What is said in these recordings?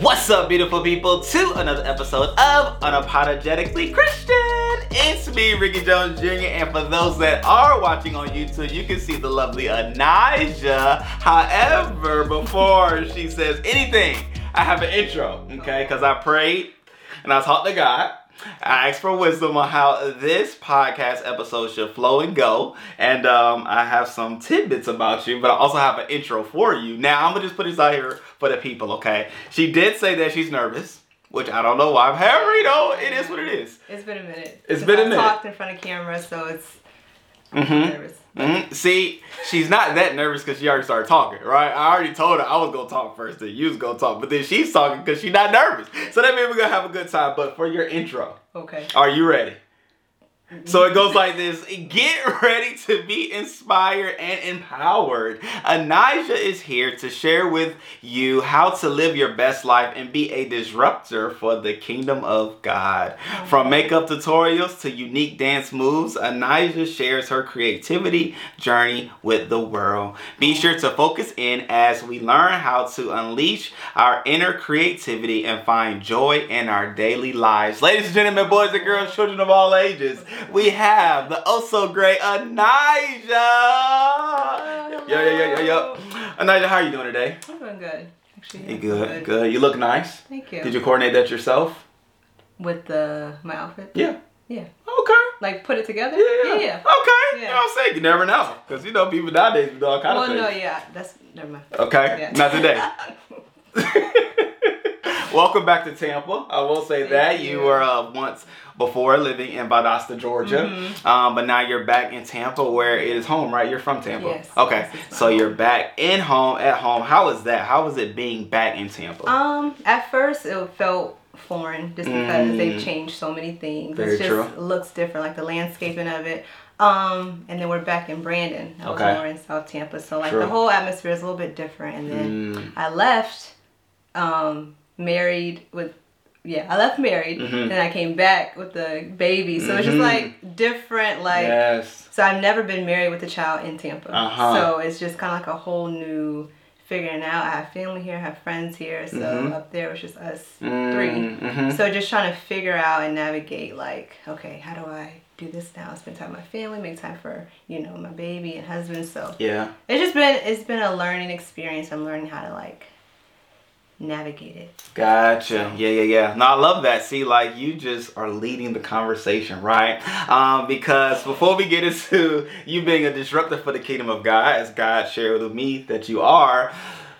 What's up, beautiful people, to another episode of Unapologetically Christian. It's me, Rickey Jones Jr., and for those that are watching on YouTube, you can see the lovely Aniajah. However, before she says anything, I have an intro, okay? Because I prayed and I talked to God. I asked for wisdom on how this podcast episode should flow and go. And um, I have some tidbits about you, but I also have an intro for you. Now, I'm going to just put this out here for the people, okay? She did say that she's nervous, which I don't know why. However, you know, it is what it is. It's been a minute. It's been a minute. talked in front of camera, so it's Mm-hmm. nervous. Hmm See, she's not that nervous because she already started talking, right? I already told her I was gonna talk first, then you was gonna talk, but then she's talking because she's not nervous. So that means we're gonna have a good time. But for your intro, Okay. are you ready? So it goes like this Get ready to be inspired and empowered. Aniajah is here to share with you how to live your best life and be a disruptor for the kingdom of God. From makeup tutorials to unique dance moves, Aniajah shares her creativity journey with the world. Be sure to focus in as we learn how to unleash our inner creativity and find joy in our daily lives. Ladies and gentlemen, boys and girls, children of all ages, we have the oh so great Aniajah. Yo, yo, yo, yo, yo. Aniajah, how are you doing today? I'm doing good. Actually, You yeah, good? Good. You look nice. Thank you. Did you coordinate that yourself? With the my outfit? Yeah. Yeah. Okay. Like put it together? Yeah. yeah. Yeah. Okay. You Yeah. know what I'm saying? You never know. Because, you know, people nowadays do all kind Well, of no, yeah. That's never mind. Okay. Yeah. Not today. Welcome back to Tampa. I will say Thank that you you. were uh, once before living in Valdosta, Georgia, Mhm. um, but now you're back in Tampa, where it is home, right? You're from Tampa. Yes, Okay, yes, so you're back in home at home. How was that? How was it being back in Tampa? Um, at first it felt foreign just because Mm. they've changed so many things. Very it just true. looks different, like the landscaping of it. Um, and then we're back in Brandon. I was Okay. more in South Tampa, so like True. the whole atmosphere is a little bit different. And then Mm, I left, um, married with, yeah, I left married, Mhm. then I came back with the baby. So it's just Mhm. like different, like. yes. So I've never been married with a child in Tampa. Uh-huh. So it's just kind of like a whole new figuring out. I have family here, I have friends here. So Mhm. up there it's just us Mm, three. mhm. So just trying to figure out and navigate like, okay, how do I do this now? Spend time with my family, make time for, you know, my baby and husband. So Yeah. it's just been it's been a learning experience. I'm learning how to like navigate it. Gotcha. Yeah, yeah, yeah. No, I love that. See, like you just are leading the conversation, right? Um, because before we get into you being a disruptor for the kingdom of God, as God shared with me that you are,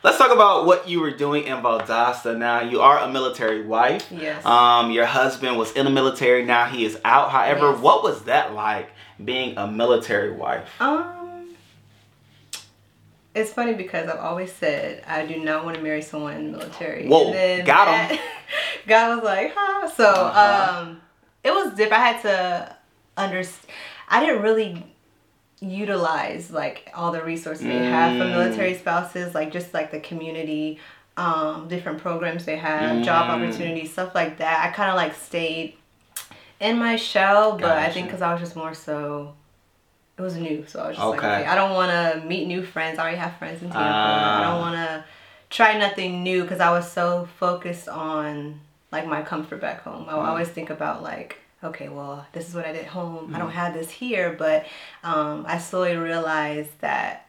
let's talk about what you were doing in Valdosta. Now, you are a military wife. Yes. Um, your husband was in the military. Now he is out. However, Yes. what was that like being a military wife? Um, it's funny because I've always said I do not want to marry someone in the military. Whoa, And then got that- 'em. God was like, huh. So, Uh-huh. um, it was different. I had to understand. I didn't really utilize like all the resources they have for Mm. military spouses, like just like the community, um, different programs they have, job Mm. opportunities, stuff like that. I kind of like stayed in my shell, but I think because I was just more so, it was new, so I was just Okay. like, okay, I don't want to meet new friends. I already have friends in Tampa. Ah. I don't want to try nothing new because I was so focused on like my comfort back home. I Mm. always think about like, okay, well, this is what I did at home. I don't Mm. have this here, but um, I slowly realized that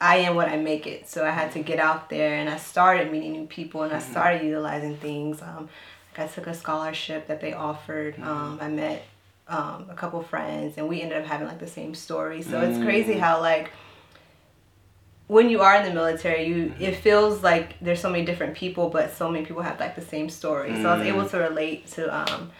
I am what I make it. So I had to get out there and I started meeting new people and I Mm-hmm. started utilizing things. Um, like I took a scholarship that they offered. Mm-hmm. Um, I met um, a couple friends and we ended up having like the same story. So it's crazy Mm. how like when you are in the military, you it feels like there's so many different people, but so many people have like the same story. So I was Mm. able to relate to um,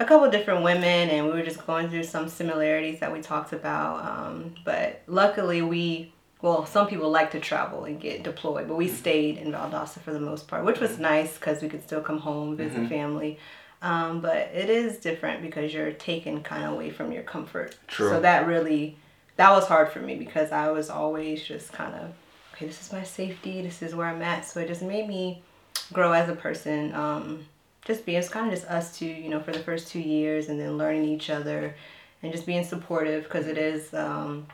a couple different women, and we were just going through some similarities that we talked about. Um, but luckily, we well, some people like to travel and get deployed, but we stayed in Valdosta for the most part, which was nice because we could still come home, visit Mhm. family. Um, but it is different because you're taken kind of away from your comfort. True. So that really, that was hard for me because I was always just kind of, okay, this is my safety, this is where I'm at. So it just made me grow as a person. Um, just being, it's kind of just us two, you know, for the first two years and then learning each other and just being supportive because it is um,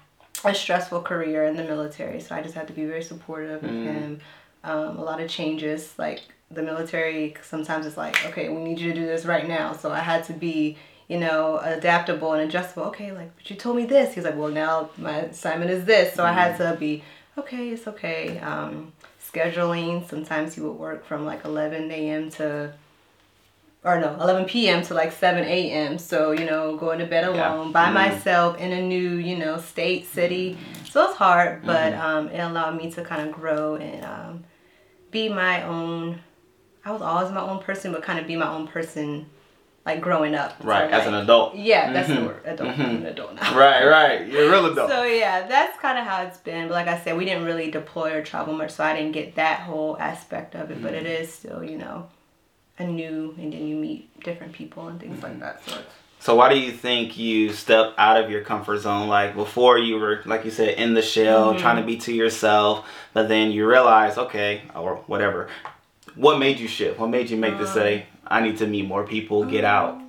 a stressful career in the military. So I just had to be very supportive of Mm. him. Um, a lot of changes, like the military sometimes it's like okay we need you to do this right now so i had to be you know adaptable and adjustable okay like but you told me this he's like well now my assignment is this so mm-hmm. i had to be okay it's okay um, scheduling sometimes he would work from like 11 a.m to or no 11 p.m to like 7 a.m so you know going to bed alone yeah. by mm-hmm. myself in a new you know state city so it's hard but mm-hmm. um, it allowed me to kind of grow and um, be my own I was always my own person, but kind of be my own person, like growing up. Right, so, as like, an adult. Yeah, that's mm-hmm. the word. Adult. Mm-hmm. I'm an adult now. Right, right. You're a real adult. so yeah, that's kind of how it's been. But like I said, we didn't really deploy or travel much, so I didn't get that whole aspect of it. Mm-hmm. But it is still, you know, a new, and then you meet different people and things like mm-hmm. that. So. So why do you think you stepped out of your comfort zone? Like before you were, like you said, in the shell, mm-hmm. trying to be to yourself, but then you realize, okay, or whatever, what made you shift? What made you make um, to say, I need to meet more people, get um, out?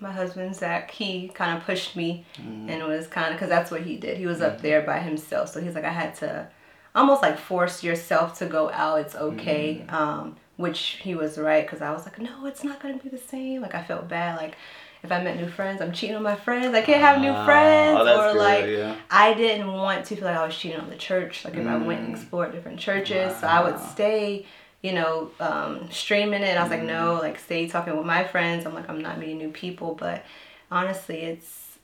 My husband Zach, he kind of pushed me, mm. and was kind of because that's what he did. He was mm. up there by himself, so he's like, I had to almost like force yourself to go out. It's okay. Mm. Um, which he was right because I was like, no, it's not gonna be the same. Like I felt bad. Like if I met new friends, I'm cheating on my friends. I can't have new ah, friends. Oh, or good, like yeah. I didn't want to feel like I was cheating on the church. Like if mm. I went and mm. explored different churches, wow. so I would stay you know, um, streaming it. I was like, no, mm-hmm. like stay talking with my friends. I'm like, I'm not meeting new people. But honestly, it's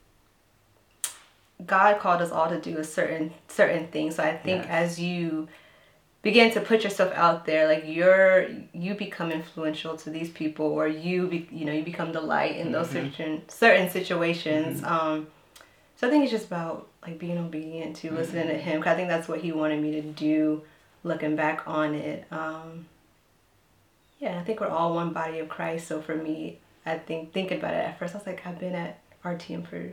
God called us all to do a certain certain thing. So I think yes. as you begin to put yourself out there, like you're you become influential to these people, or you be, you know you become the light in those mm-hmm. certain certain situations. Mm-hmm. Um, so I think it's just about like being obedient to listening to mm-hmm. Him. Cause I think that's what He wanted me to do looking back on it. Um, yeah, I think we're all one body of Christ. So for me, I think thinking about it at first, I was like, I've been at RTM for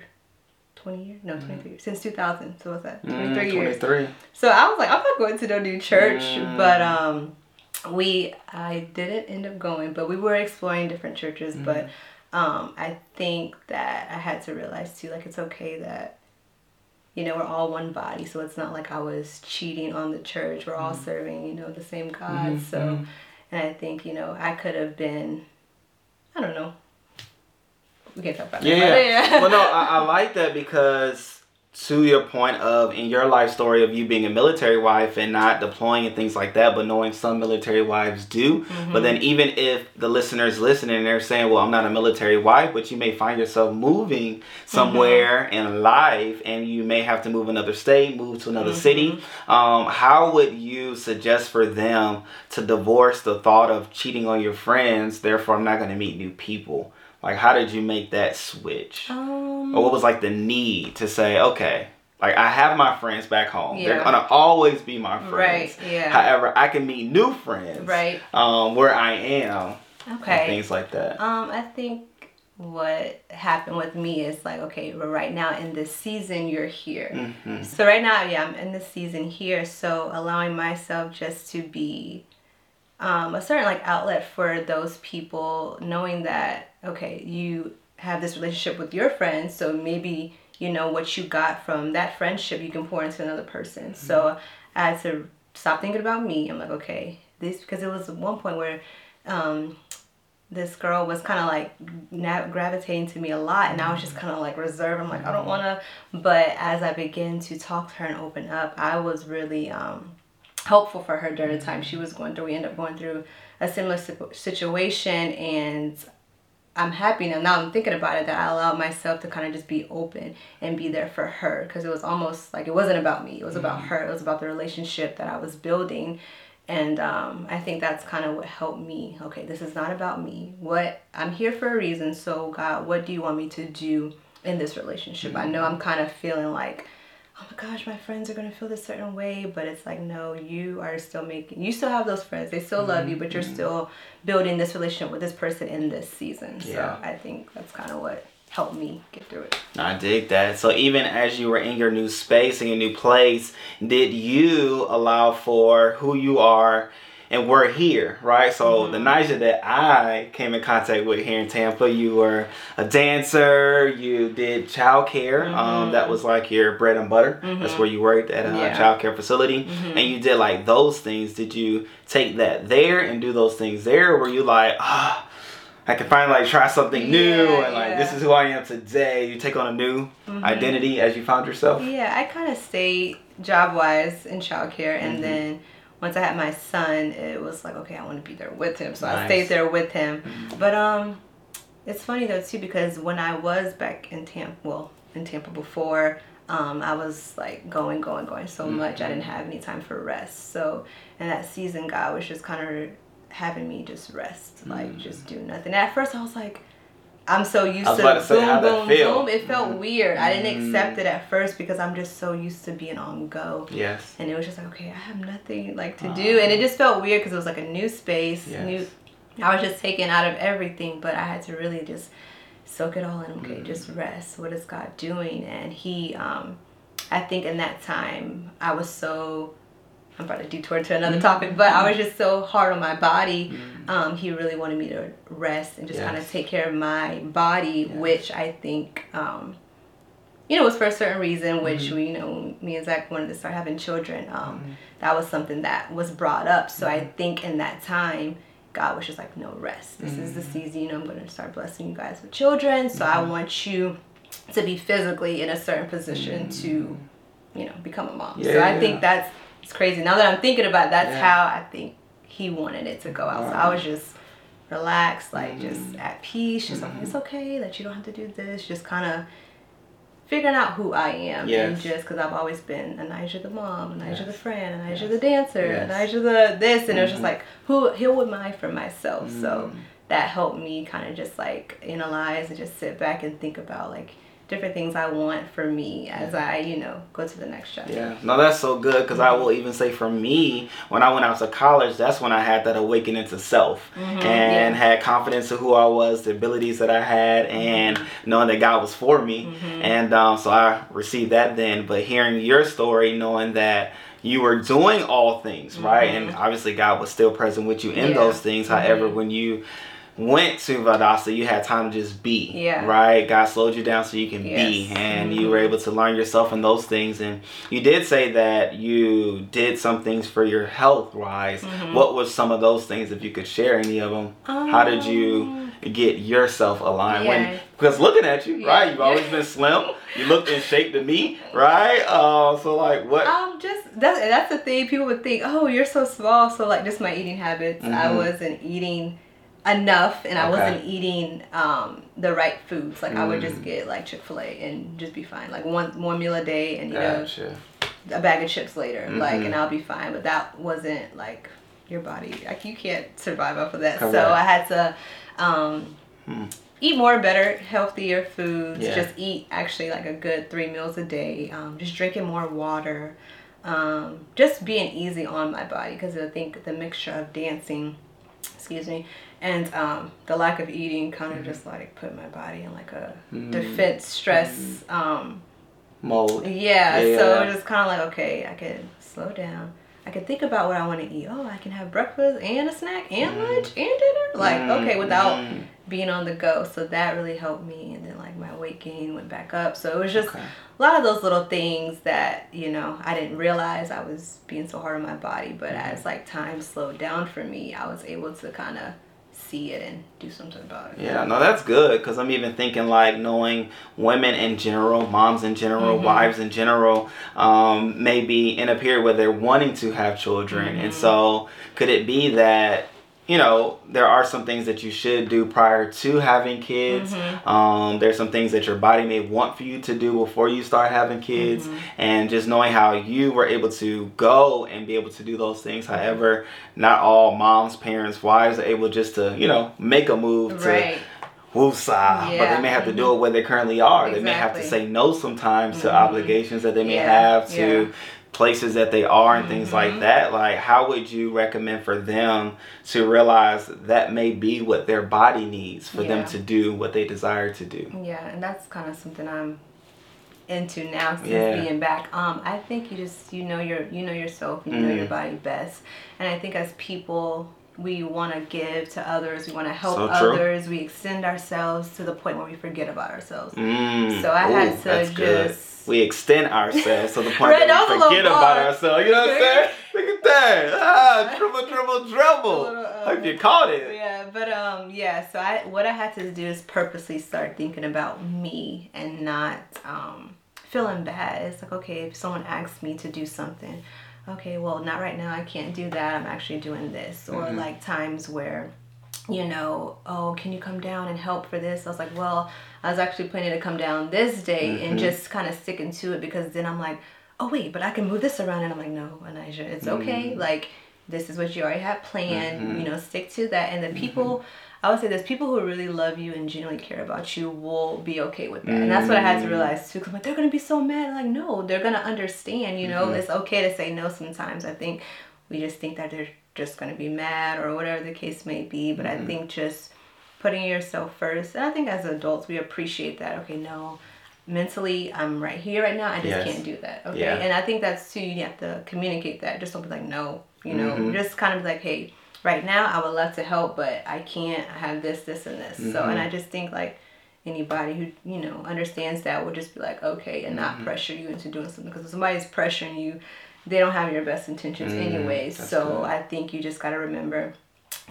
20 years? No, 23 mm. years. Since 2000. So what's that? 23 mm, years. 23. So I was like, I'm not going to no new church. Mm. But um, we, I didn't end up going, but we were exploring different churches. Mm. But um, I think that I had to realize too, like, it's okay that you know, we're all one body. So it's not like I was cheating on the church. We're all mm-hmm. serving, you know, the same God. Mm-hmm. So, and I think, you know, I could have been, I don't know. We can talk about yeah, that. Yeah. yeah. well, no, I, I like that because to your point of in your life story of you being a military wife and not deploying and things like that, but knowing some military wives do. Mm-hmm. But then even if the listeners listening and they're saying, Well, I'm not a military wife, but you may find yourself moving somewhere mm-hmm. in life and you may have to move another state, move to another mm-hmm. city. Um, how would you suggest for them to divorce the thought of cheating on your friends, therefore I'm not gonna meet new people? Like, how did you make that switch? Um, or what was like the need to say, okay, like I have my friends back home. Yeah. They're gonna always be my friends. Right. Yeah. However, I can meet new friends. Right. Um, where I am. Okay. things like that. Um, I think what happened with me is like, okay, but right now in this season you're here. Mm-hmm. So right now, yeah, I'm in this season here. So allowing myself just to be um, a certain like outlet for those people, knowing that okay, you have this relationship with your friends, so maybe you know what you got from that friendship you can pour into another person. Mm-hmm. So I had to stop thinking about me. I'm like, okay, this because it was one point where um, this girl was kind of like nav- gravitating to me a lot, and I was just kind of like reserved. I'm like, I don't want to. But as I began to talk to her and open up, I was really um, helpful for her during the time she was going through. We ended up going through a similar situation, and I'm happy now. Now I'm thinking about it that I allowed myself to kind of just be open and be there for her because it was almost like it wasn't about me. It was about mm-hmm. her. It was about the relationship that I was building. And um, I think that's kind of what helped me. Okay, this is not about me. What I'm here for a reason. So God, what do you want me to do in this relationship? Mm-hmm. I know I'm kind of feeling like oh my gosh, my friends are gonna feel this certain way, but it's like no, you are still making you still have those friends. They still mm-hmm. love you, but you're mm-hmm. still building this relationship with this person in this season. Yeah. So I think that's kind of what helped me get through it. I dig that. So even as you were in your new space in your new place, did you allow for who you are and we're here, right? So Mm-hmm. the Nija that I came in contact with here in Tampa, you were a dancer, you did childcare. Um, that was like your bread and butter. That's where you worked at a Mm-hmm. Yeah. Mm-hmm. childcare facility, and you did like those things. Did you take that there and do those things there, or were you like, ah? I can finally like try something new Yeah, and like yeah. this is who I am today. You take on a new Mm-hmm. identity as you found yourself. Yeah, I kind of stayed job wise in childcare, and Mm-hmm. then once I had my son, it was like, okay, I want to be there with him, so I Nice. Mm-hmm. stayed there with him. But um, it's funny though too because when I was back in Tampa, well, in Tampa before, um, I was like going, going, going so much, I didn't Mm-hmm. have any time for rest. So in that season, God was just kind of having me just rest, like just do nothing. At first, I was like. I'm so used Mm. I was to about to say, boom, how'd that boom, feel? boom. It felt Mhm. weird. I didn't Mm. accept it at first because I'm just so used to being on go. Yes. And it was just like, okay, I have nothing like to do, and it just felt weird because it was like a new space, Yes. new. I was just taken out of everything, but I had to really just soak it all in. Okay, Mm. just rest. What is God doing? And He, um, I think in that time, I was so. I'm about to detour to another Mm-hmm. topic, but I was just so hard on my body. Um, he really wanted me to rest and just kind of take care of my body, Yes. which I think, um, you know, was for a certain reason. Which Mm-hmm. we, you know, me and Zach wanted to start having children. Um, That was something that was brought up. So I Mm-hmm. think in that time, God was just like, no rest. This is the Mm-hmm. season. You know, I'm going to start blessing you guys with children. So I want you to be physically in a certain position to, you know, become a mom. so I Mm-hmm. Yeah. think that's it's crazy. Now that I'm thinking about it, that's Yeah. how I think he wanted it to go out. So I was just relaxed, like Mm-hmm. just at peace, just like it's okay that you don't have to do this. Just kind of figuring out who I am, and just because I've always been Aniajah the mom, Aniajah Yes. the friend, Aniajah Yes. the dancer, Yes. Aniajah the this, and it was just Mhm. like who who am I for myself? So Mm. that helped me kind of just like analyze and just sit back and think about like different things I want for me as I you know go to the next chapter. Yeah, no, that's so good because I will even say for me, when I went out to college, that's when I had that awakening to self and Mm-hmm. yeah. had confidence in who I was, the abilities that I had, and Mm-hmm. knowing that God was for me. And um, so I received that then. But hearing your story, knowing that you were doing all things, right? And obviously, God was still present with you in Mm-hmm. Yeah. those things. However, when you went to Valdosta, you had time to just be, Yeah. right? God slowed you down so you can be, Yes. and you were able to learn yourself and those things. And you did say that you did some things for your health wise. Mm-hmm. What was some of those things, if you could share any of them? How did you get yourself aligned? When Um, Yeah. because looking at you, right? You've always been slim. You looked in shape to me, right? Uh, so like what? Um, just that's that's the thing. People would think, oh, you're so small. So like, just my eating habits. I Mhm. wasn't eating enough, and I Okay. wasn't eating um the right foods. Like I would Mm. just get like Chick Fil A and just be fine. Like one one meal a day, and you know a bag of chips later. Like, Mhm. and I'll be fine. But that wasn't like your body. Like you can't survive off of that. Correct. So I had to. um Hmm. Eat more better, healthier foods. Yeah. Just eat actually like a good three meals a day. Um, just drinking more water. Um, just being easy on my body because I think the mixture of dancing, excuse me, and um, the lack of eating kind of Mm-hmm. just like put my body in like a Mm. defense stress. Um, Mold. yeah, Yeah, so yeah. just kind of like okay, I can slow down. I can think about what I want to eat. Oh, I can have breakfast and a snack and lunch and dinner. Like okay, without Mm. being on the go. So that really helped me. And then like my weight gain went back up. So it was just Okay. a lot of those little things that you know I didn't realize I was being so hard on my body. But Mm-hmm. as like time slowed down for me, I was able to kind of see it and do something about it. Yeah, no, that's good because I'm even thinking like knowing women in general, moms in general, Mhm. wives in general, um, maybe in a period where they're wanting to have children. And Mhm. so, could it be that, you know, there are some things that you should do prior to having kids? Mhm. Um, there's some things that your body may want for you to do before you start having kids. Mhm. And just knowing how you were able to go and be able to do those things. However, not all moms, parents, wives are able just to, you know, make a move to Right. woosah, but they may have to do it where they currently are. They may have to say no sometimes to Mhm. obligations that they may Yeah, have to yeah. Places that they are and things like Mhm. that. Like, how would you recommend for them to realize that may be what their body needs for them to do what they desire to do? Yeah, and that's kind of something I'm into now since Yeah. being back. Um, I think you just you know your you know yourself, you know your Mm. body best, and I think as people we want to give to others, we want to help So others, we extend ourselves to the point where we forget about ourselves. Mm. So I had to just good. We extend ourselves to the point Right, that we was a little forget about ourselves. You know what I'm saying? Look at that. Ah, dribble, dribble, dribble. little, uh, Hope you caught it. Yeah, but um, yeah. So I what I had to do is purposely start thinking about me and not um feeling bad. It's like okay, if someone asks me to do something, okay, well, not right now. I can't do that. I'm actually doing this. Or Mhm. like times where, you know, oh, can you come down and help for this? I was like, well, I was actually planning to come down this day Mhm. and just kind of sticking to it because then I'm like, oh wait, but I can move this around, and I'm like, no, Aniajah, it's okay. Mhm. Like this is what you already had planned. Mhm. You know, stick to that. And the people, I would say, there's people who really love you and genuinely care about you will be okay with that. And that's what I had to Mm. realize too. Cause I'm like, they're gonna be so mad. Like, no, they're gonna understand. You know, it's okay to say no sometimes. I think we just think that they're just gonna be mad or whatever the case may be. But. I think just putting yourself first, and I think as adults we appreciate that. Okay, no. Mentally, I'm right here right now. I just Yes. can't do that. Okay, Yeah. and I think that's too. You have to communicate that. Just don't be like, no. You know, Mhm. just kind of be like, hey, right now I would love to help, but I can't. I have this, this, and this. So, and. I just think like anybody who you know understands that will just be like, okay, and not Mhm. pressure you into doing something because if somebody's pressuring you, they don't have your best intentions Mm, So good. I think you just gotta remember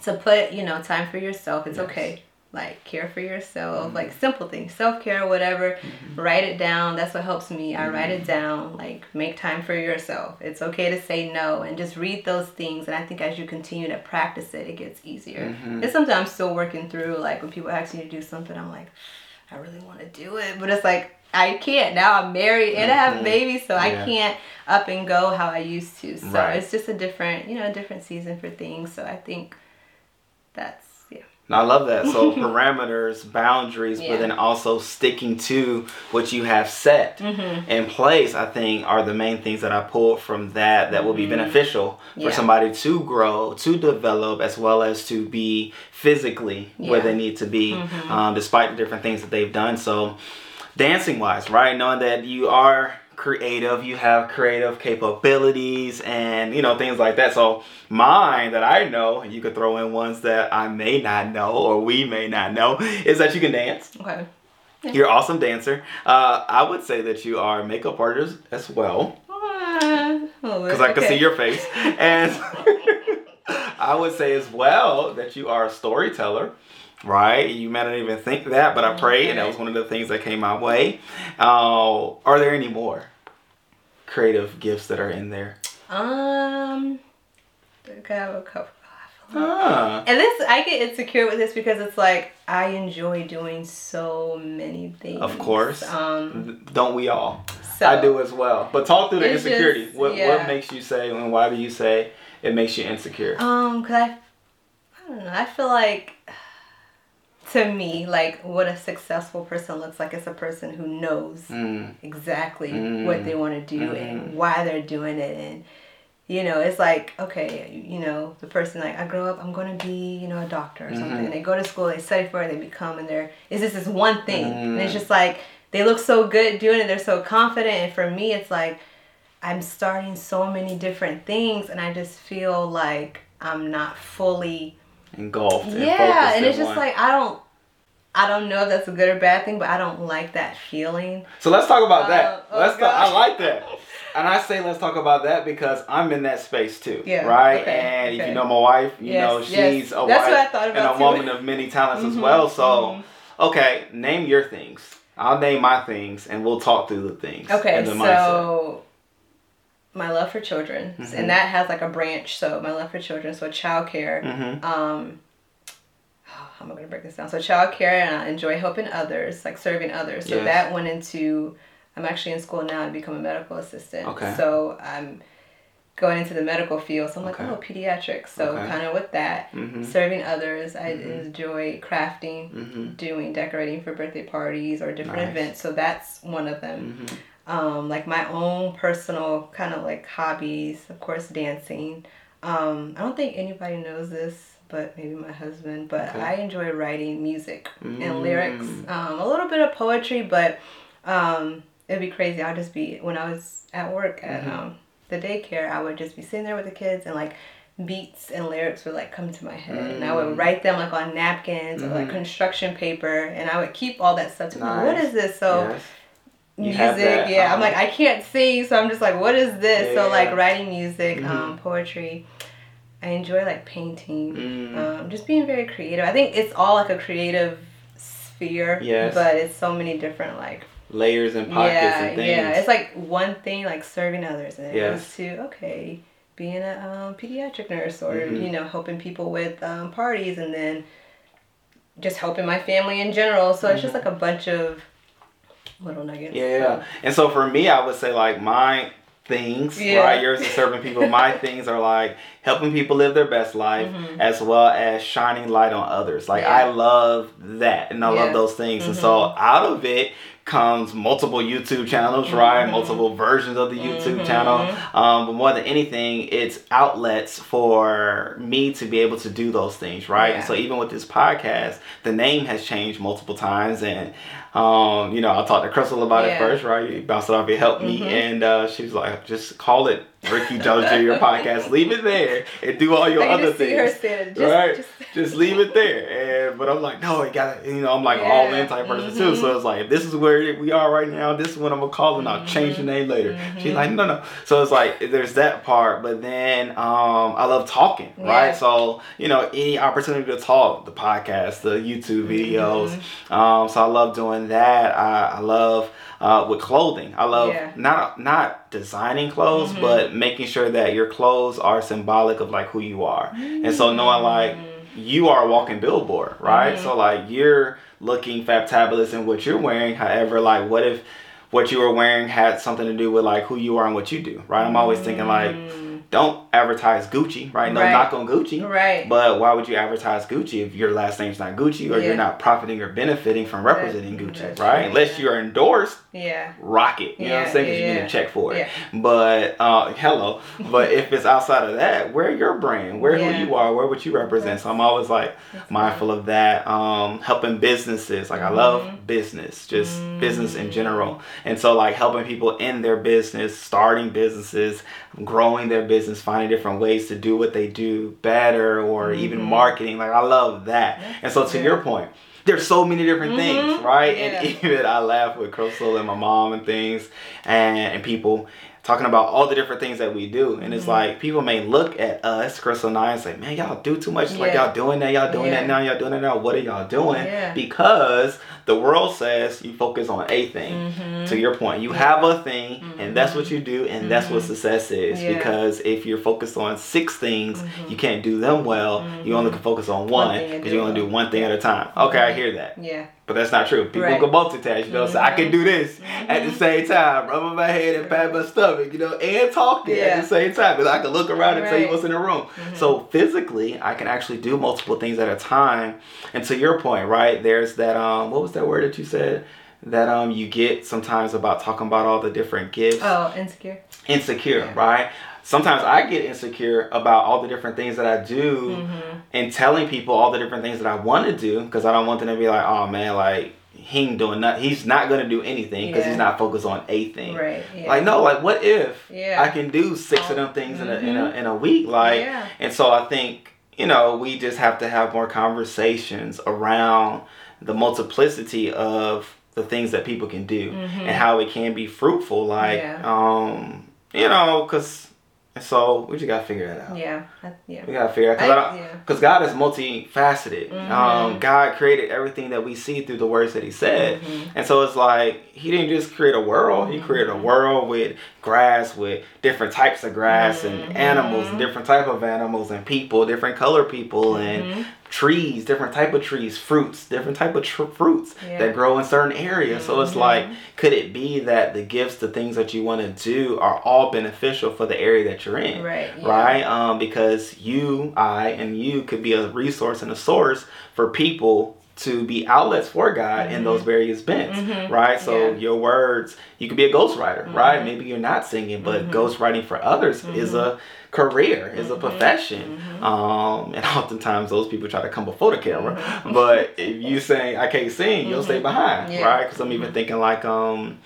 to put you know time for yourself. It's Yes. okay. Like care for yourself, Mhm. like simple things, self care, whatever. Mm-hmm. Write it down. That's what helps me. I write it down. Like make time for yourself. It's okay to say no and just read those things. And I think as you continue to practice it, it gets easier. It's something I'm still working through. Like when people ask me to do something, I'm like, I really want to do it, but it's like I can't now. I'm married and I have Mhm. babies, so I can't up and go how I used to. So Right. it's just a different, you know, a different season for things. So I think that's yeah. I love that. So parameters, boundaries, Yeah. but then also sticking to what you have set Mm-hmm. in place, I think are the main things that I pulled from that that will be Mhm. beneficial for Yeah. somebody to grow, to develop, as well as to be physically where they need to be, Mhm. um, despite the different things that they've done. So, dancing wise, right? Knowing that you are creative, you have creative capabilities, and you know things like that. So, mine that I know, and you could throw in ones that I may not know or we may not know, is that you can dance. Okay. You're an awesome dancer. Uh, I would say that you are makeup artist as well, Because because I can see your face. And I would say as well that you are a storyteller, right? You might not even think that, but I pray, and that was one of the things that came my way. Uh, are there any more creative gifts that are in there? Um, I have a couple. Ah, And this, I get insecure with this because it's like I enjoy doing so many things. of course. Um, Don't we all? so I do as well. But talk through the insecurity. just- what, yeah. what makes you say, and why do you say it makes you insecure? Um, cause I, I don't know. I feel like, to me, like what a successful person looks like is a person who knows Mm, exactly Mm. what they want to do Mhm. and why they're doing it and you know it's like okay you know the person like i grow up i'm going to be you know a doctor or something Mhm. and they go to school they study for it they become and they're is this this one thing and it's Mm. just like they look so good doing it they're so confident and for me it's like i'm starting so many different things and i just feel like i'm not fully engulfed. yeah focused and it's just one. like i don't I don't know if that's a good or bad thing, but I don't like that feeling. So let's talk about Oh, that. oh let's. Talk, I like that, and I say let's talk about that because I'm in that space too. Yeah, Right. okay, and if okay. you know my wife, you Yes, know yes. she's a That's wife what I thought and a too. woman of many talents as Mhm, well. So mhm. okay, name your things. I'll name my things, and we'll talk through the things. Okay, and the so my love for children, Mhm. and that has like a branch. So my love for children, so childcare. Mm-hmm. Um, how am I gonna break this down? So childcare, and I enjoy helping others, like serving others. So Yes. that went into. I'm actually in school now to become a medical assistant. Okay. So I'm going into the medical field. So I'm like, Okay. oh, pediatrics. So Okay. kind of with that, Mm-hmm. serving others. I Mhm. enjoy crafting, Mm-hmm. doing decorating for birthday parties or different Nice. events. So that's one of them Mm-hmm. Um, like my own personal kind of like hobbies, of course, dancing. Um, I don't think anybody knows this, but maybe my husband. But Okay. I enjoy writing music Mm. and lyrics, um, a little bit of poetry, but um, it'd be crazy. I'd just be when I was at work at Mhm. um, the daycare. I would just be sitting there with the kids and like beats and lyrics would like come to my head, and I would Mm. write them like on napkins or like Mhm. construction paper, and I would keep all that stuff. To me. What Nice. is this? So Yes. Music, yeah. I'm uh-huh. like I can't sing, so I'm just like, what is this? Yeah, so like writing music, Mhm. um, poetry. I enjoy like painting, Mm. um, just being very creative. I think it's all like a creative sphere, Yes. but it's so many different like Layers and pockets yeah, and things. yeah. It's like one thing like serving others, and it Yes. goes to okay, being a um, pediatric nurse, or Mhm. you know helping people with um, parties, and then just helping my family in general. So it's just like a bunch of little nuggets. Mm-hmm. Yeah. And so for me, I would say like my things, Yeah. right? Yours is serving people. My things are like helping people live their best life Mhm. as well as shining light on others. Like Yeah. I love that and I Yeah. love those things. And so out of it comes multiple YouTube channels, right? Mhm. Multiple versions of the YouTube Mhm. channel. Um, but more than anything, it's outlets for me to be able to do those things, right? And so even with this podcast, the name has changed multiple times and um, you know, I talked to Crystal about it first, right? You bounced it off, it helped me, Mhm. and uh, she was like, "Just call it Rickey Jones Jr. podcast. Leave it there and do all your I other just see her things, just, right? just- Just leave it there." And but I'm like, "No, it got to You know, I'm like all in type person too. So it's like, if this is where we are right now. This is what I'm gonna call it. and I'll change the name later. She's Mhm. like, "No, no." So it's like there's that part, but then um, I love talking, right? So you know, any opportunity to talk, the podcast, the YouTube videos. Mhm. Um, so I love doing that. I, I love uh, with clothing. I love Yeah. not not designing clothes, Mhm. but making sure that your clothes are symbolic of like who you are. And so knowing like Mm. you are a walking billboard, right? Mhm. So like you're looking fabulous in what you're wearing. However, like what if what you were wearing had something to do with like who you are and what you do, right? I'm always thinking like Mm. Don't advertise Gucci, right? No Right. knock on Gucci. right. But why would you advertise Gucci if your last name's not Gucci or Yeah. you're not profiting or benefiting from That- representing Gucci, right? Unless you're endorsed, yeah. rock it. You know what I'm saying? Because yeah, yeah. getting a check for it. Yeah. But uh, hello. But if it's outside of that, where your brand, where Yeah. who you are, where what you represent. So I'm always like That's mindful of that. Um, helping businesses, like I love Mhm. business, just business in Mm. general. And so like helping people in their business, starting businesses, growing their business, finding different ways to do what they do better, or even Mhm. marketing. Like I love that. And so to Yeah. your point. There's so many different things, Mhm. right? Yeah. And even I laugh with Crystal and my mom and things, and, and people talking about all the different things that we do. And it's Mhm. like people may look at us, Crystal and I, and say, "Man, y'all do too much. Like y'all doing that, y'all doing that now, y'all doing that now. What are y'all doing?" Yeah. Because the world says you focus on a thing. Mhm. To your point, you have a thing, and that's what you do, and that's what Mhm. success is. Yeah. Because if you're focused on six things, Mhm. you can't do them well. You only can focus on One one thing and because you only do one thing at a time. Okay, I hear that, Yeah. but that's not true. People Right. can multitask. You know, so I can do this at the same time, rubbing my head and pat my stomach, you know, and talking Yeah. at the same time because I can look around and tell you what's in the room. So physically, I can actually do multiple things at a time. And to your point, right? There's that um, what was that word that you said? That um, you get sometimes about talking about all the different gifts. Oh, insecure. Insecure, Yeah. right? Sometimes I get insecure about all the different things that I do Mm-hmm. and telling people all the different things that I want to do because I don't want them to be like, oh man, like he ain't doing nothing. He's not gonna do anything because Yeah. he's not focused on a thing. Right. Yeah. Like no, like what if Yeah. I can do six of them things in a in a Mhm. in a week? Like, yeah. and so I think you know we just have to have more conversations around the multiplicity of the things that people can do Mhm. and how it can be fruitful. Like, Yeah. um, you know, because so we just gotta figure that out. Yeah. I- yeah. We gotta figure out because yeah. God is multifaceted. Um, Mhm. God created everything that we see through the words that He said, Mhm. and so it's like He didn't just create a world. He created a world with grass, with different types of grass and Mhm. animals, and different type of animals and people, different color people and Mhm. trees, different type of trees, fruits, different type of tr- fruits Yeah. that grow in certain areas. So it's Mhm. like, could it be that the gifts, the things that you want to do, are all beneficial for the area that you're in? Right. Yeah. right? Um, because you, I, and you could be a resource and a source for people to be outlets for God in Mhm. those various bents, Mhm. right? So Yeah. your words, you could be a ghostwriter, right? Mhm. Maybe you're not singing, but Mhm. ghostwriting for others is a career, is a Mhm. profession. Um, and oftentimes those people try to come before the camera, but if you say I can't sing, you'll stay behind, Yeah. right? Because I'm even thinking like um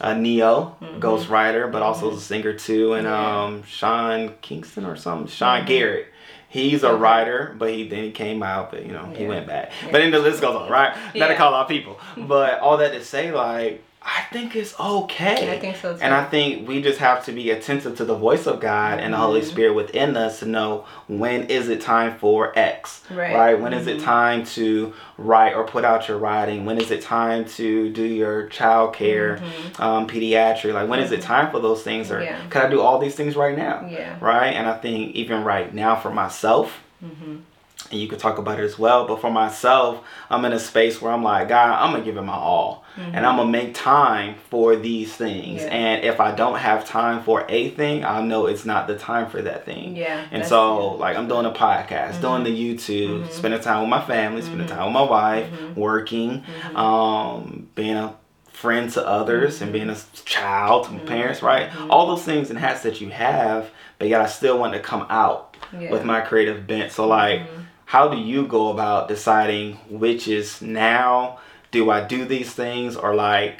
uh, Ne-Yo, Mhm. ghostwriter, but also a singer too, and um, Sean Kingston or something. Sean. Garrett. He's a writer, but he then he came out, but you know he went back. Yeah. But then the list goes on, right? Not to call out people, but all that to say, like I think it's okay. I think so too. And I think we just have to be attentive to the voice of God and the Holy Mhm. Spirit within us to know when is it time for X, Right. right? When is it Mhm. time to write or put out your writing? When is it time to do your child care, Mhm. um, pediatric? Like when is it Mhm. time for those things? Or Yeah. can I do all these things right now? Yeah. Right? And I think even right now for myself, Mm-hmm. And you could talk about it as well. But for myself, I'm in a space where I'm like, God, I'm gonna give it my all, and I'm gonna make time for these things. Yeah. And if I don't have time for a thing, I know it's not the time for that thing. Yeah. And so, like, I'm doing a podcast, Mhm. doing the YouTube, Mhm. spending time with my family, spending Mhm. time with my wife, Mhm. working, Mhm. um, being a friend to others, and being a child to my parents, right? All those things and hats that you have, but yet I still want to come out yeah. with my creative bent. So, like, Mhm. How do you go about deciding which is now? Do i do these things or like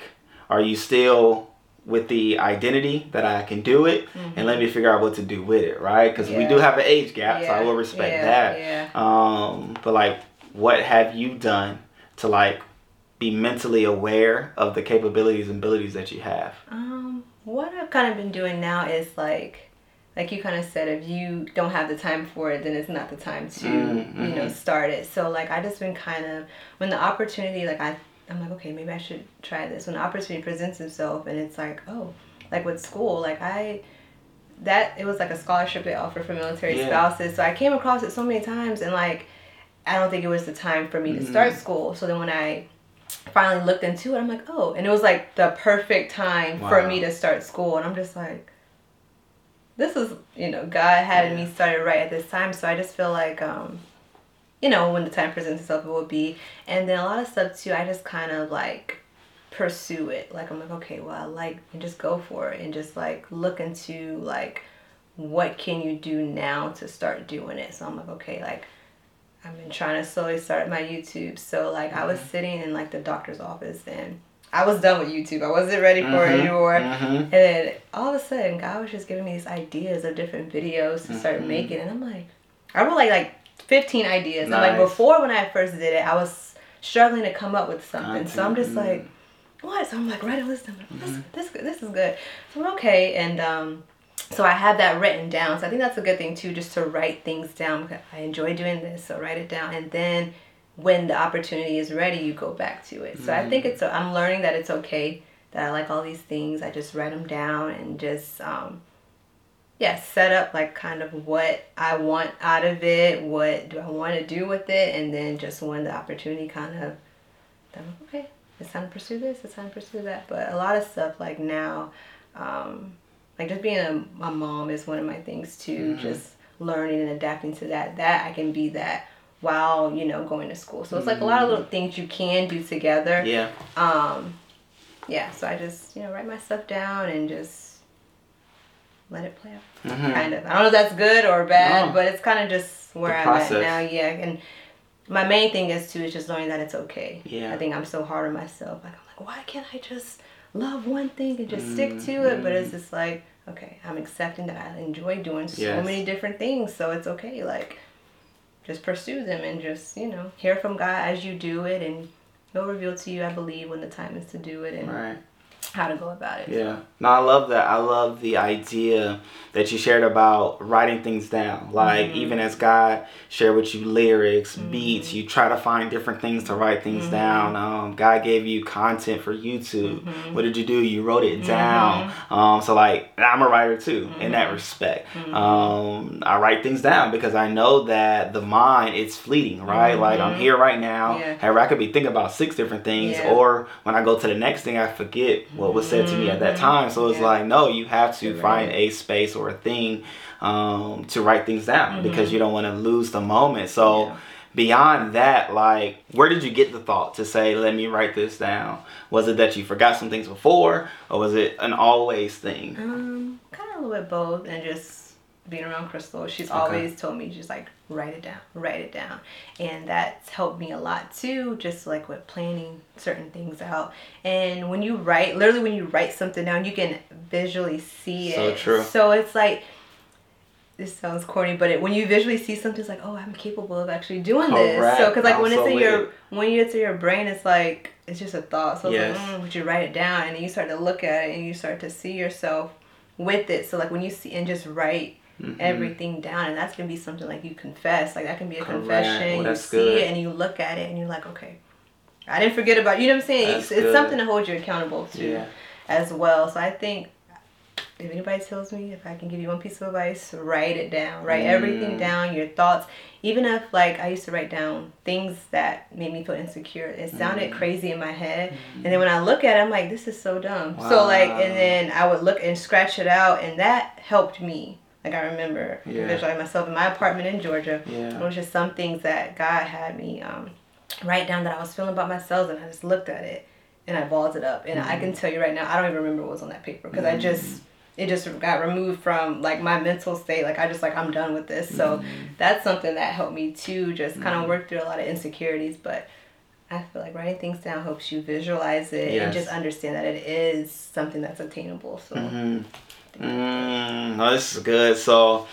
are you still with the identity that i can do it? And let me figure out what to do with it right? Because we Mm-hmm. Do have an age gap so i will respect yeah, that. Yeah. um but like what have you done to like be mentally aware of the capabilities and abilities that you have? Um, what I've kind of been doing now is like, like you kind of said, if you don't have the time for it, then it's not the time to, Mm, you know, mhm. start it. So like, I just been kind of when the opportunity, like I, I'm like, okay, maybe I should try this. When the opportunity presents itself, and it's like, oh, like with school, like I, that it was like a scholarship they offer for military Yeah. spouses. So I came across it so many times, and like, I don't think it was the time for me to Mhm. start school. So then when I finally looked into it, I'm like, oh, and it was like the perfect time for me to start school, and I'm just like, this is, you know, God had me started right at this time, so I just feel like, um, you know, when the time presents itself, it will be, and then a lot of stuff too, I just kind of like pursue it, like I'm like, okay, well, I like, and just go for it, and just like look into like, what can you do now to start doing it? So I'm like, okay, like. I've been trying to slowly start my YouTube. So like I was Mm-hmm. sitting in like the doctor's office and I was done with YouTube. I wasn't ready for it Mhm, anymore. mhm. And then all of a sudden God was just giving me these ideas of different videos to start Mhm. making and I'm like I wrote like like fifteen ideas. And like before when I first did it, I was struggling to come up with something. So I'm just like, what? So I'm like writing a list. I'm like, Mm-hmm. this, this, this is good. So I'm okay. And um, so I have that written down. So I think that's a good thing too, just to write things down. because I enjoy doing this, so write it down. And then when the opportunity is ready, you go back to it. So I think Mm-hmm. it's. I'm learning that it's okay that I like all these things. I just write them down and just. Um, yeah, set up like kind of what I want out of it, what do I want to do with it, and then just when the opportunity kind of, then I'm like, okay, it's time to pursue this, it's time to pursue that. But a lot of stuff like now, um, like just being a, a mom is one of my things too. Mhm. Just learning and adapting to that. That I can be that while you know going to school. So it's like a lot of little things you can do together. yeah Um, yeah. So I just you know write my stuff down and just let it play out Mm-hmm. kind of. I don't know if that's good or bad, No. but it's kind of just where The I'm process. at now. Yeah, and my main thing is too is just learning that it's okay. Yeah. I think I'm so hard on myself. Like I'm like, why can't I just love one thing and just stick to it? But it's Mm-hmm. just like, okay, I'm accepting that I enjoy doing so Yes. many different things, so it's okay. Like, just pursue them and just you know hear from God as you do it, and He'll reveal to you, I believe, when the time is to do it and right how to go about it. Yeah. No, I love that. I love the idea that you shared about writing things down. Like Mhm. even as God shared with you lyrics, Mm-hmm. beats, you try to find different things to write things Mhm. down. Um, God gave you content for YouTube. Mhm. What did you do? You wrote it down. Um, so like I'm a writer too in that Mhm. respect. Um, I write things down because I know that the mind it's fleeting, right? Like I'm here right now. Yeah. However, I could be thinking about six different things, Yeah. or when I go to the next thing, I forget what was said to me at that Mhm. time. So it's Yeah. like, no, you have to Right. find a space or a thing um, to write things down Mhm. because you don't want to lose the moment. So Yeah. beyond that, like, where did you get the thought to say, let me write this down? Was it that you forgot some things before, or was it an always thing? Um, kind of a little bit both, and just being around Crystal, she's Okay. always told me she's like write it down, write it down. And that's helped me a lot too, just like with planning certain things out. And when you write, literally when you write something down, you can visually see So it. true. So it's like, this sounds corny, but it, when you visually see something, it's like, oh, I'm capable of actually doing this. Correct. So, because like I'm when so it's in your when it's in your brain, it's like it's just a thought. So Yes. like, mm, but you write it down, and then you start to look at it, and you start to see yourself with it. So like when you see and just write Mhm. everything down, and that's gonna be something like you confess. Like that can be a Correct. confession. Well, you see good. it, and you look at it, and you're like, okay, I didn't forget about you. Know what I'm saying? That's It's, it's something to hold you accountable to Yeah. as well. So I think if anybody tells me if I can give you one piece of advice, write it down. Write everything Mm. down, your thoughts. Even if like I used to write down things that made me feel insecure. It sounded Mm. crazy in my head. And then when I look at it, I'm like, this is so dumb. So like and then I would look and scratch it out and that helped me. Like I remember Yeah. visualizing myself in my apartment in Georgia. Yeah. It was just some things that God had me um, write down that I was feeling about myself, and I just looked at it and I balled it up. And I Mm-hmm. can tell you right now, I don't even remember what was on that paper because I just it just got removed from like my mental state. Like I just like I'm done with this. So Mm-hmm. that's something that helped me too, just kind of work through a lot of insecurities, but. I feel like writing things down helps you visualize it Yes. and just understand that it is something that's attainable. So Mm. No, this is good. So,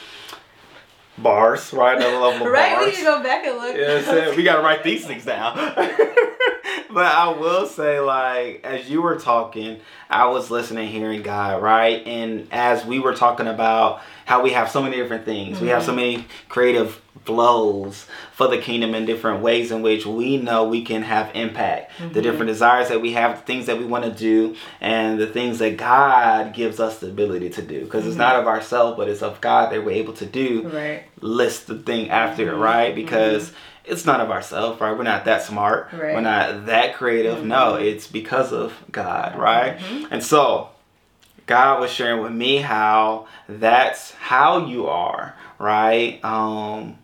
bars, right? Another level of right, we bars. need to go back and look. Yeah, we gotta write these things down. but I will say, like, as you were talking, I was listening, hearing God, right? And as we were talking about how we have so many different things, we have so many creative flows for the kingdom in different ways in which we know we can have impact. The mm-hmm. different desires that we have, the things that we want to do, and the things that God gives us the ability to do. Because it's not mm-hmm. of ourselves, but it's of God that we're able to do Right. list the thing after it, mm-hmm. right? Because it's not of ourselves, right? We're not that smart. Right. We're not that creative. No, it's because of God, right? And so God was sharing with me how that's how you are, right? Um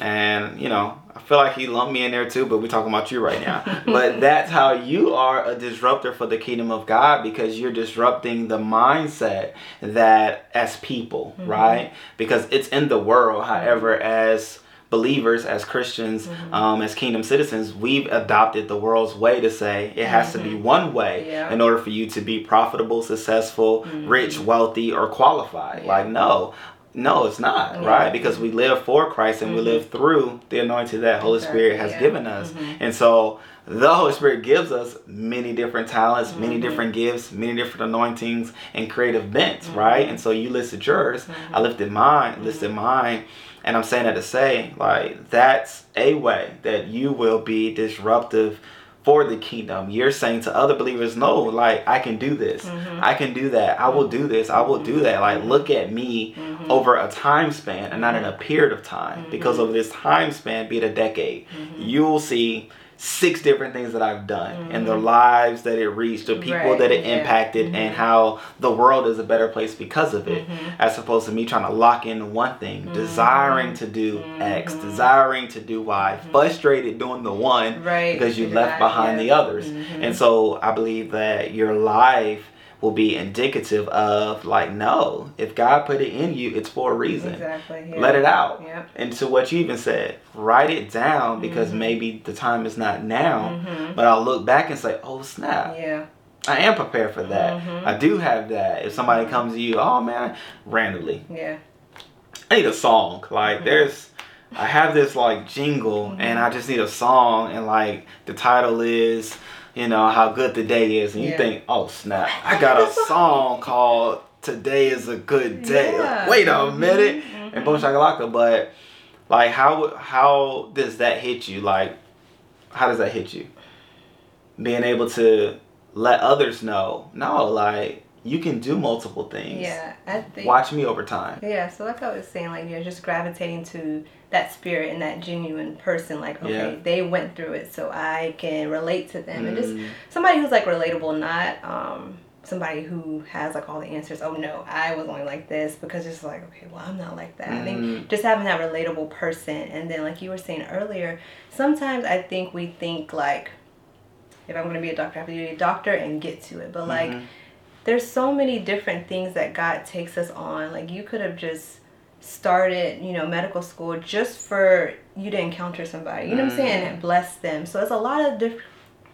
and you know, I feel like he lumped me in there too, but we're talking about you right now. but that's how you are a disruptor for the kingdom of God because you're disrupting the mindset that as people, mm-hmm. right? Because it's in the world. Mm-hmm. However, as believers, as Christians, mm-hmm. um, as kingdom citizens, we've adopted the world's way to say it has to be one way Yeah. in order for you to be profitable, successful, rich, wealthy, or qualified. Yeah. Like, no. No, it's not, Yeah. right? Because we live for Christ and we live through the anointing that Holy Spirit has yeah. given us. And so the Holy Spirit gives us many different talents, Mm-hmm. many different gifts, many different anointings and creative bents, right? And so you listed yours, Mm-hmm. I lifted mine, listed mine. And I'm saying that to say, like, that's a way that you will be disruptive for the kingdom. You're saying to other believers, no, like, I can do this. Mm-hmm. I can do that. I will do this. I will do that. Like, look at me Mm-hmm. over a time span and not in a period of time. Because of this time span, be it a decade, Mm-hmm. you'll see six different things that I've done and the lives that it reached, the people Mm-hmm. Right, that it yeah. Mm-hmm. impacted, and how the world is a better place because of it, as opposed to me trying to lock in one thing, Mm-hmm. desiring to do X, desiring to do Y, frustrated doing the one Mm-hmm. Right, because you left behind the yeah. others. Mhm. And so I believe that your life will be indicative of like, no, if God put it in you, it's for a reason. Exactly. Yeah. Let it out. Yep. And to what you even said, write it down because Mm-hmm. maybe the time is not now. But I'll look back and say, oh snap, Yeah. I am prepared for that. Mhm. I do have that. If somebody comes to you, oh man, randomly, Yeah. I need a song. Like there's, I have this like jingle and I just need a song and like the title is, you know, how good the day is. And you Yeah. think, oh snap, I got a song called Today is a Good Day. Like, Wait a Mhm, minute. mhm. And boom shakalaka. But like how how does that hit you? Like how does that hit you? Being able to let others know, no, like you can do multiple things. Yeah. I think. Watch me over time. Yeah, so like I was saying, like you're just gravitating to that spirit and that genuine person. Like, okay, Yeah. they went through it, so I can relate to them, and just Mm. somebody who's like relatable, not um somebody who has like all the answers. Oh no, I was only like this because it's like okay, well I'm not like that. I Mm. think just having that relatable person, and then like you were saying earlier, sometimes I think we think like. If I'm gonna be a doctor, I have to be a doctor and get to it. But like, Mhm. there's so many different things that God takes us on. Like you could have just started, you know, medical school just for you to encounter somebody. You know what I'm saying? And bless them. So it's a lot of different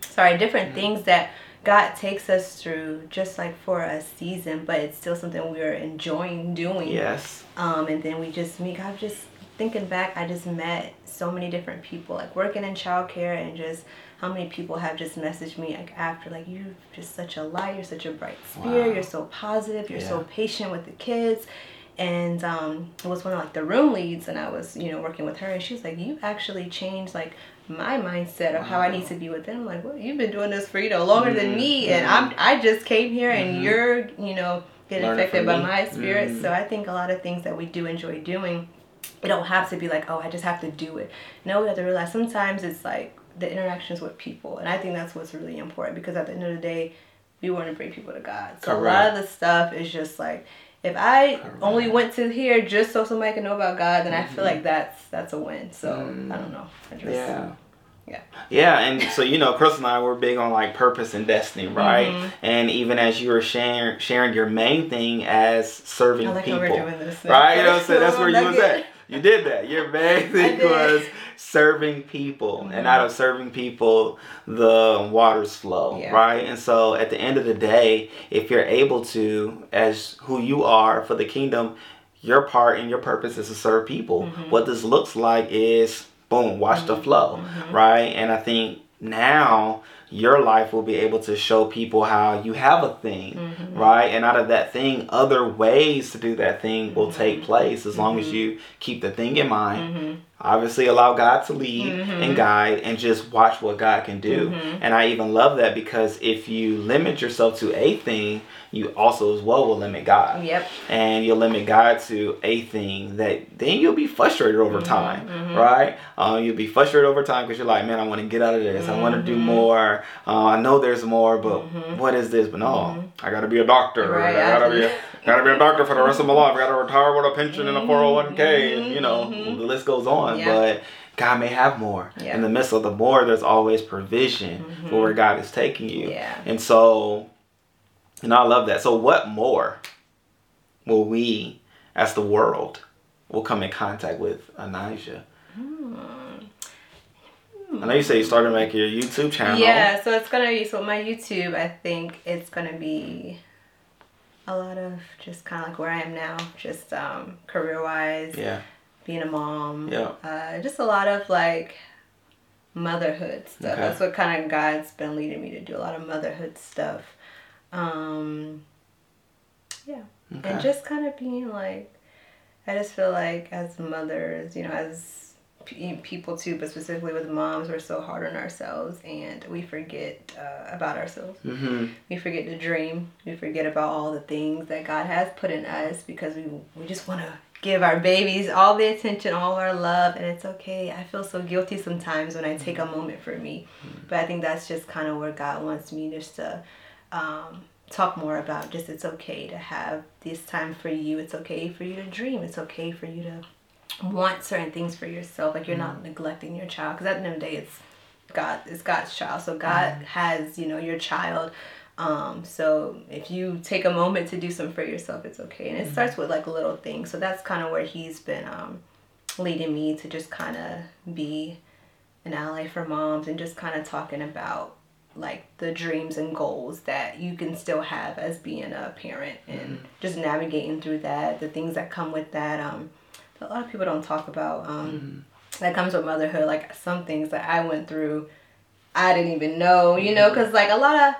sorry, different things that God takes us through just like for a season, but it's still something we are enjoying doing. Yes. Um, and then we just meet. God just thinking back, I just met so many different people, like working in childcare, and just how many people have just messaged me like after, like you're just such a light, you're such a bright spirit, Wow. you're so positive, you're so patient with the kids. And um, it was one of like the room leads, and I was you know working with her, and she was like, "You actually changed like my mindset of how I need to be with them." I'm like, "Well, you've been doing this for you know longer than me, and I'm I just came here, and Mhm. you're you know getting affected by me. my spirit." Mhm. So I think a lot of things that we do enjoy doing, it don't have to be like, "Oh, I just have to do it." No, we have to realize sometimes it's like the interactions with people, and I think that's what's really important because at the end of the day, we want to bring people to God. So a lot of the stuff is just like. If I only went to here just so somebody can know about God, then I feel like that's that's a win. So Mm. I don't know. I just, Yeah. Yeah. Yeah, and so you know, Chris and I were big on like purpose and destiny, right? Mhm. And even as you were sharing sharing your main thing as serving I like people, how we're doing this. right? You know what That's where you was at. You did that. Your main thing was serving people, Mhm. and out of serving people, the waters flow, Yeah. right? And so, at the end of the day, if you're able to, as who you are for the kingdom, your part and your purpose is to serve people. Mhm. What this looks like is boom, watch the Mhm. flow, Mhm. right? And I think now your life will be able to show people how you have a thing, Mhm. right? And out of that thing, other ways to do that thing will take place as long as you keep the thing in mind. Mhm. Obviously, allow God to lead Mhm. and guide and just watch what God can do. Mhm. And I even love that because if you limit yourself to a thing, you also as well will limit God. Yep. And you'll limit God to a thing that then you'll be frustrated over Mhm, time, mhm. right? Um, you'll be frustrated over time because you're like, man, I want to get out of this. I want to do Mhm. more. Uh, I know there's more, but Mhm. what is this? But no. I got to be a doctor. Right, I got to be a, absolutely. gotta be a doctor for the rest of my life. I gotta retire with a pension and a Mhm, 401k, and you know mhm. the list goes on. Yeah. But God may have more. Yeah. In the midst of the more, there's always provision Mhm. for where God is taking you. Yeah. And so, and I love that. So, what more will we, as the world, will come in contact with Aniajah? Hmm. I know you say you started making your YouTube channel. Yeah, so it's gonna be so my YouTube. I think it's gonna be a lot of just kind of like where I am now, just um, career wise, Yeah. being a mom. Yeah. Uh, just a lot of like motherhood stuff. Okay. That's what kind of God's been leading me to do. A lot of motherhood stuff. Um, yeah. Okay. and just kind of being like i just feel like as mothers you know as people too but specifically with moms we're so hard on ourselves and we forget uh, about ourselves. Mm-hmm. we forget to dream. We forget about all the things that god has put in us because we we just want to give our babies all the attention all our love and it's okay. I feel so guilty sometimes when i take a moment for me. But i think that's just kind of where god wants me just to um, talk more about just it's okay to have this time for you. It's okay for you to dream. It's okay for you to want certain things for yourself like you're not neglecting your child because at the end of the day it's god it's god's child. So god has you know your child. Um so if you take a moment to do something for yourself it's okay. And it starts with like little things. So that's kind of where he's been um leading me to just kind of be an ally for moms and just kind of talking about like the dreams and goals that you can still have as being a parent and just navigating through that the things that come with that um a lot of people don't talk about um that comes with motherhood like some things that i went through i didn't even know you know because like a lot of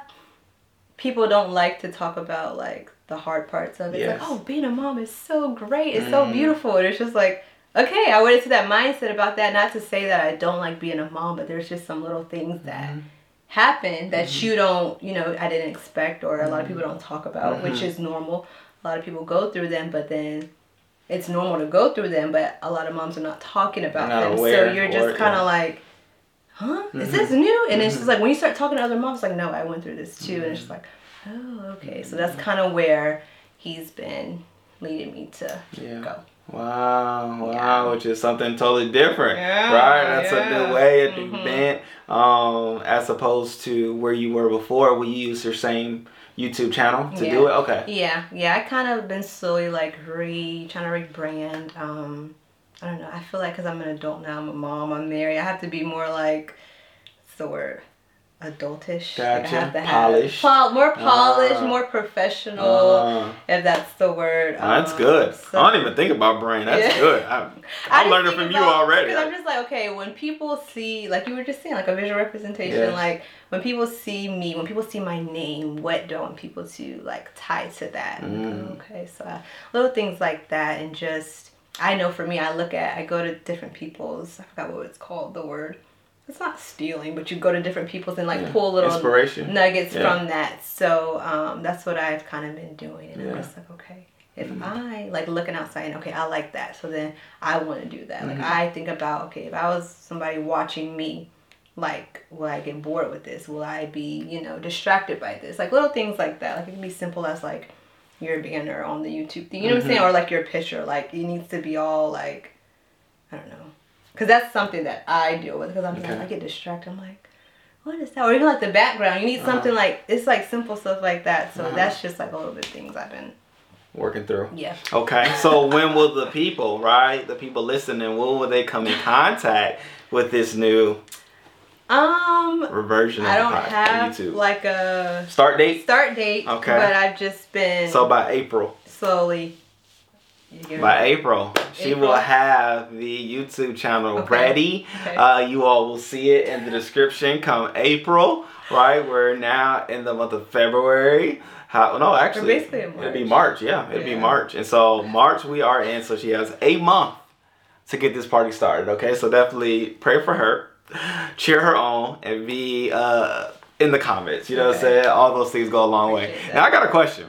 people don't like to talk about like the hard parts of it. Yes. it's like oh being a mom is so great. It's so Mhm. beautiful. And it's just like okay i went into that mindset about that. Not to say that i don't like being a mom but there's just some little things that Mm-hmm. happen that you don't you know i didn't expect or a lot of people don't talk about which Mhm. is normal. A lot of people go through them but then it's normal to go through them but a lot of moms are not talking about not them so you're just kind yeah. of like huh is Mhm. this new and it's Mhm. just like when you start talking to other moms like no i went through this too and it's just like oh okay so that's kind of where he's been leading me to Yeah. go Wow, wow, Yeah. which is something totally different, Yeah, right? That's a yeah. new way, a new Mhm. bent, um, as opposed to where you were before, where you use your same YouTube channel to Yeah. do it? Okay. Yeah, yeah. I kind of been slowly like re trying to rebrand. Um, I don't know. I feel like because I'm an adult now, I'm a mom, I'm married. I have to be more like, what's the word? Adultish. Like, I Gotcha. have have Polished. pol- more polished, Ah. more professional. Uh, if that's the word. that's Um, good. so- I don't even think about brain. That's Yeah. good. I, I'm learning from you already. Because I'm just like, okay, when people see, like you were just saying, like a visual representation, Yes. like when people see me, when people see my name, what do I want people to like tie to that? Mm. Okay, so uh, little things like that, and just I know for me, I look at, I go to different people's, I forgot what it's called, the word. It's not stealing, but you go to different people's and like Yeah. pull little Inspiration. nuggets Yeah. from that. So um, that's what I've kind of been doing, and Yeah. I'm just like, okay, if Mhm. I like looking outside, and okay, I like that, so then I want to do that. Mhm. Like I think about, okay, if I was somebody watching me, like, will I get bored with this? Will I be, you know, distracted by this? Like little things like that. Like it can be simple as like you're a beginner on the YouTube thing, you know what I'm saying, Mhm. or like your picture. Like it needs to be all like, I don't know, because that's something that I deal with. Because I'm Okay. like, I get distracted. I'm like. What is that? Or even like the background. You need Uh-huh. something like it's like simple stuff like that. So Uh-huh. that's just like a little bit things I've been Working through. yeah. Okay, so when will the people, right, the people listening, when will they come in contact with this new Um reversion I don't pod- have YouTube? like a Start date? start date. Okay. But I've just been So by April. slowly. By it? April, she April. will have the YouTube channel Okay. ready. Okay. Uh, you all will see it in the description come April, right? We're now in the month of February. How, no, actually, it'll be March. Yeah, it'll be March. And so March we are in, so she has a month to get this party started. Okay, so definitely pray for her, cheer her on, and be uh, in the comments. You know what I'm saying? All those things go a long way. Appreciate Now. I got a question.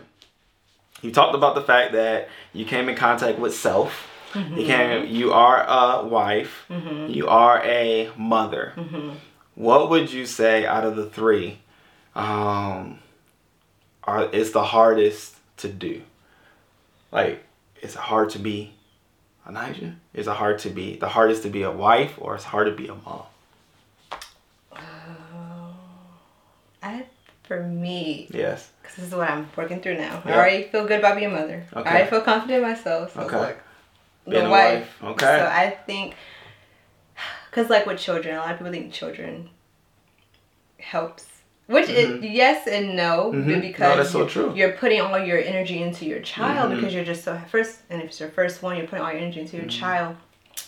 You talked about the fact that you came in contact with self. Mm-hmm. You came. You are a wife. Mhm. You are a mother. Mhm. What would you say out of the three, um, are is the hardest to do? Like, is it hard to be a Niger? Is it hard to be the hardest to be a wife, or it's hard to be a mom? I for me, Yes. because this is what I'm working through now. I already feel good about being a mother. Okay. I already feel confident in myself. So Okay. like Being the a wife. wife. Okay. So I think, because like with children, a lot of people think children helps. Which Mhm. is yes and no, Mhm. No, because that's so you're putting all your energy into your child Mhm. because you're just so first, and if it's your first one, you're putting all your energy into your Mhm. child.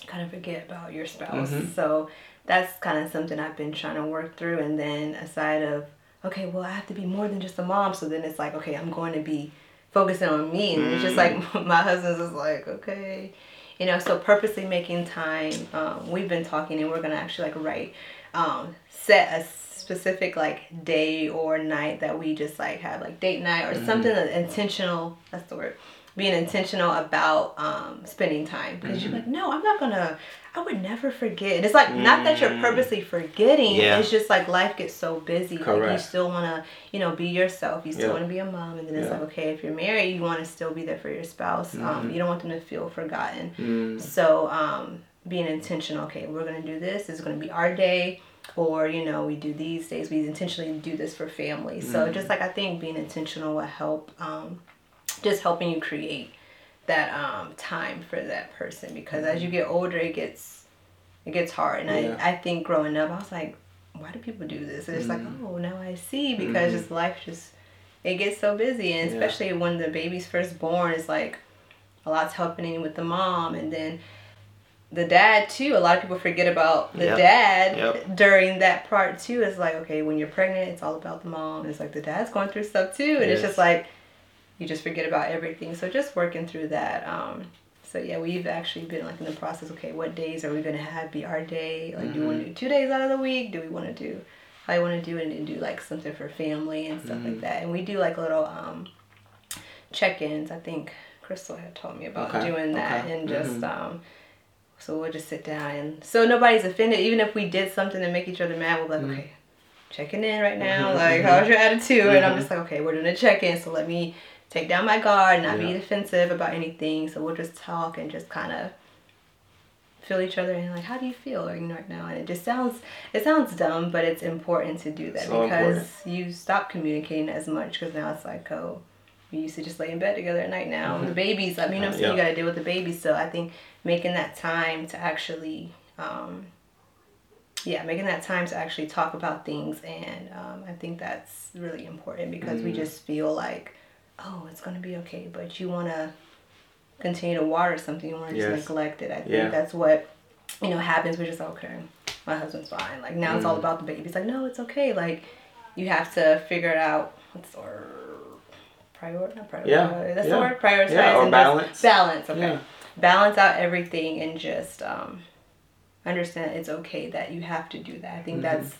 You kind of forget about your spouse. Mhm. So that's kind of something I've been trying to work through. And then aside of okay, well I have to be more than just a mom. So then it's like okay, I'm going to be focusing on me, and it's just like my husband's just like okay, you know. So purposely making time. Um, we've been talking, and we're gonna actually like write, um, set a specific like day or night that we just like have like date night or something that's intentional. That's the word. Being intentional about um, spending time because you're like, no, I'm not gonna. I would never forget. And it's like not that you're Mm. purposely forgetting. Yeah. It's just like life gets so busy. Like you still wanna, you know, be yourself. You still Yeah. wanna be a mom, and then it's Yeah. like, okay, if you're married, you want to still be there for your spouse. Um, Mhm. you don't want them to feel forgotten. Mm. So um, being intentional. Okay, we're gonna do this. This is gonna be our day. Or you know, we do these days. We intentionally do this for family. So Mhm. just like I think being intentional will help. Um, just helping you create that um, time for that person because as you get older, it gets it gets hard. And Yeah. I I think growing up, I was like, why do people do this? And it's like, Mhm. oh, now I see because Mhm. just life just it gets so busy, and Yeah. especially when the baby's first born, it's like a lot's happening with the mom, and then the dad too. A lot of people forget about the Yep. dad Yep. during that part too. It's like okay, when you're pregnant, it's all about the mom. It's like the dad's going through stuff too, and it's just like you just forget about everything. So just working through that. Um, so yeah, we've actually been like in the process. Okay, what days are we gonna have be our day? Like, do we want to do two days out of the week? Do we want to do? I want to do it and do like something for family and stuff Mhm. like that. And we do like little um, check-ins. I think Crystal had told me about Okay, doing that okay, and just mhm. um. So we'll just sit down and so nobody's offended. Even if we did something to make each other mad, we're like, Mhm. okay, checking in right now. Like, how's your attitude? And I'm Mhm. just like, okay, we're doing a check-in. So let me take down my guard, not be defensive about anything. So we'll just talk and just kind of feel each other and like how do you feel like right now and it just sounds it sounds dumb but it's important to do that So because important. you stop communicating as much because now it's like oh we used to just lay in bed together at night now the babies i mean i'm saying you Mm-hmm. Yeah. got to deal with the babies so i think making that time to actually um yeah making that time to actually talk about things and um, i think that's really important because we Mhm. just feel like oh it's to be okay but you want to continue to water something you want to just neglect it i think Yeah. that's what you know happens we're just okay my husband's fine like now it's all Mhm. about the baby it's like no it's okay like you have to figure it out what's the word prior not prioritize Yeah, that's yeah. the word prioritize Yeah, or balance. balance okay Yeah. balance out everything and just um understand it's okay that you have to do that i think Mhm. that's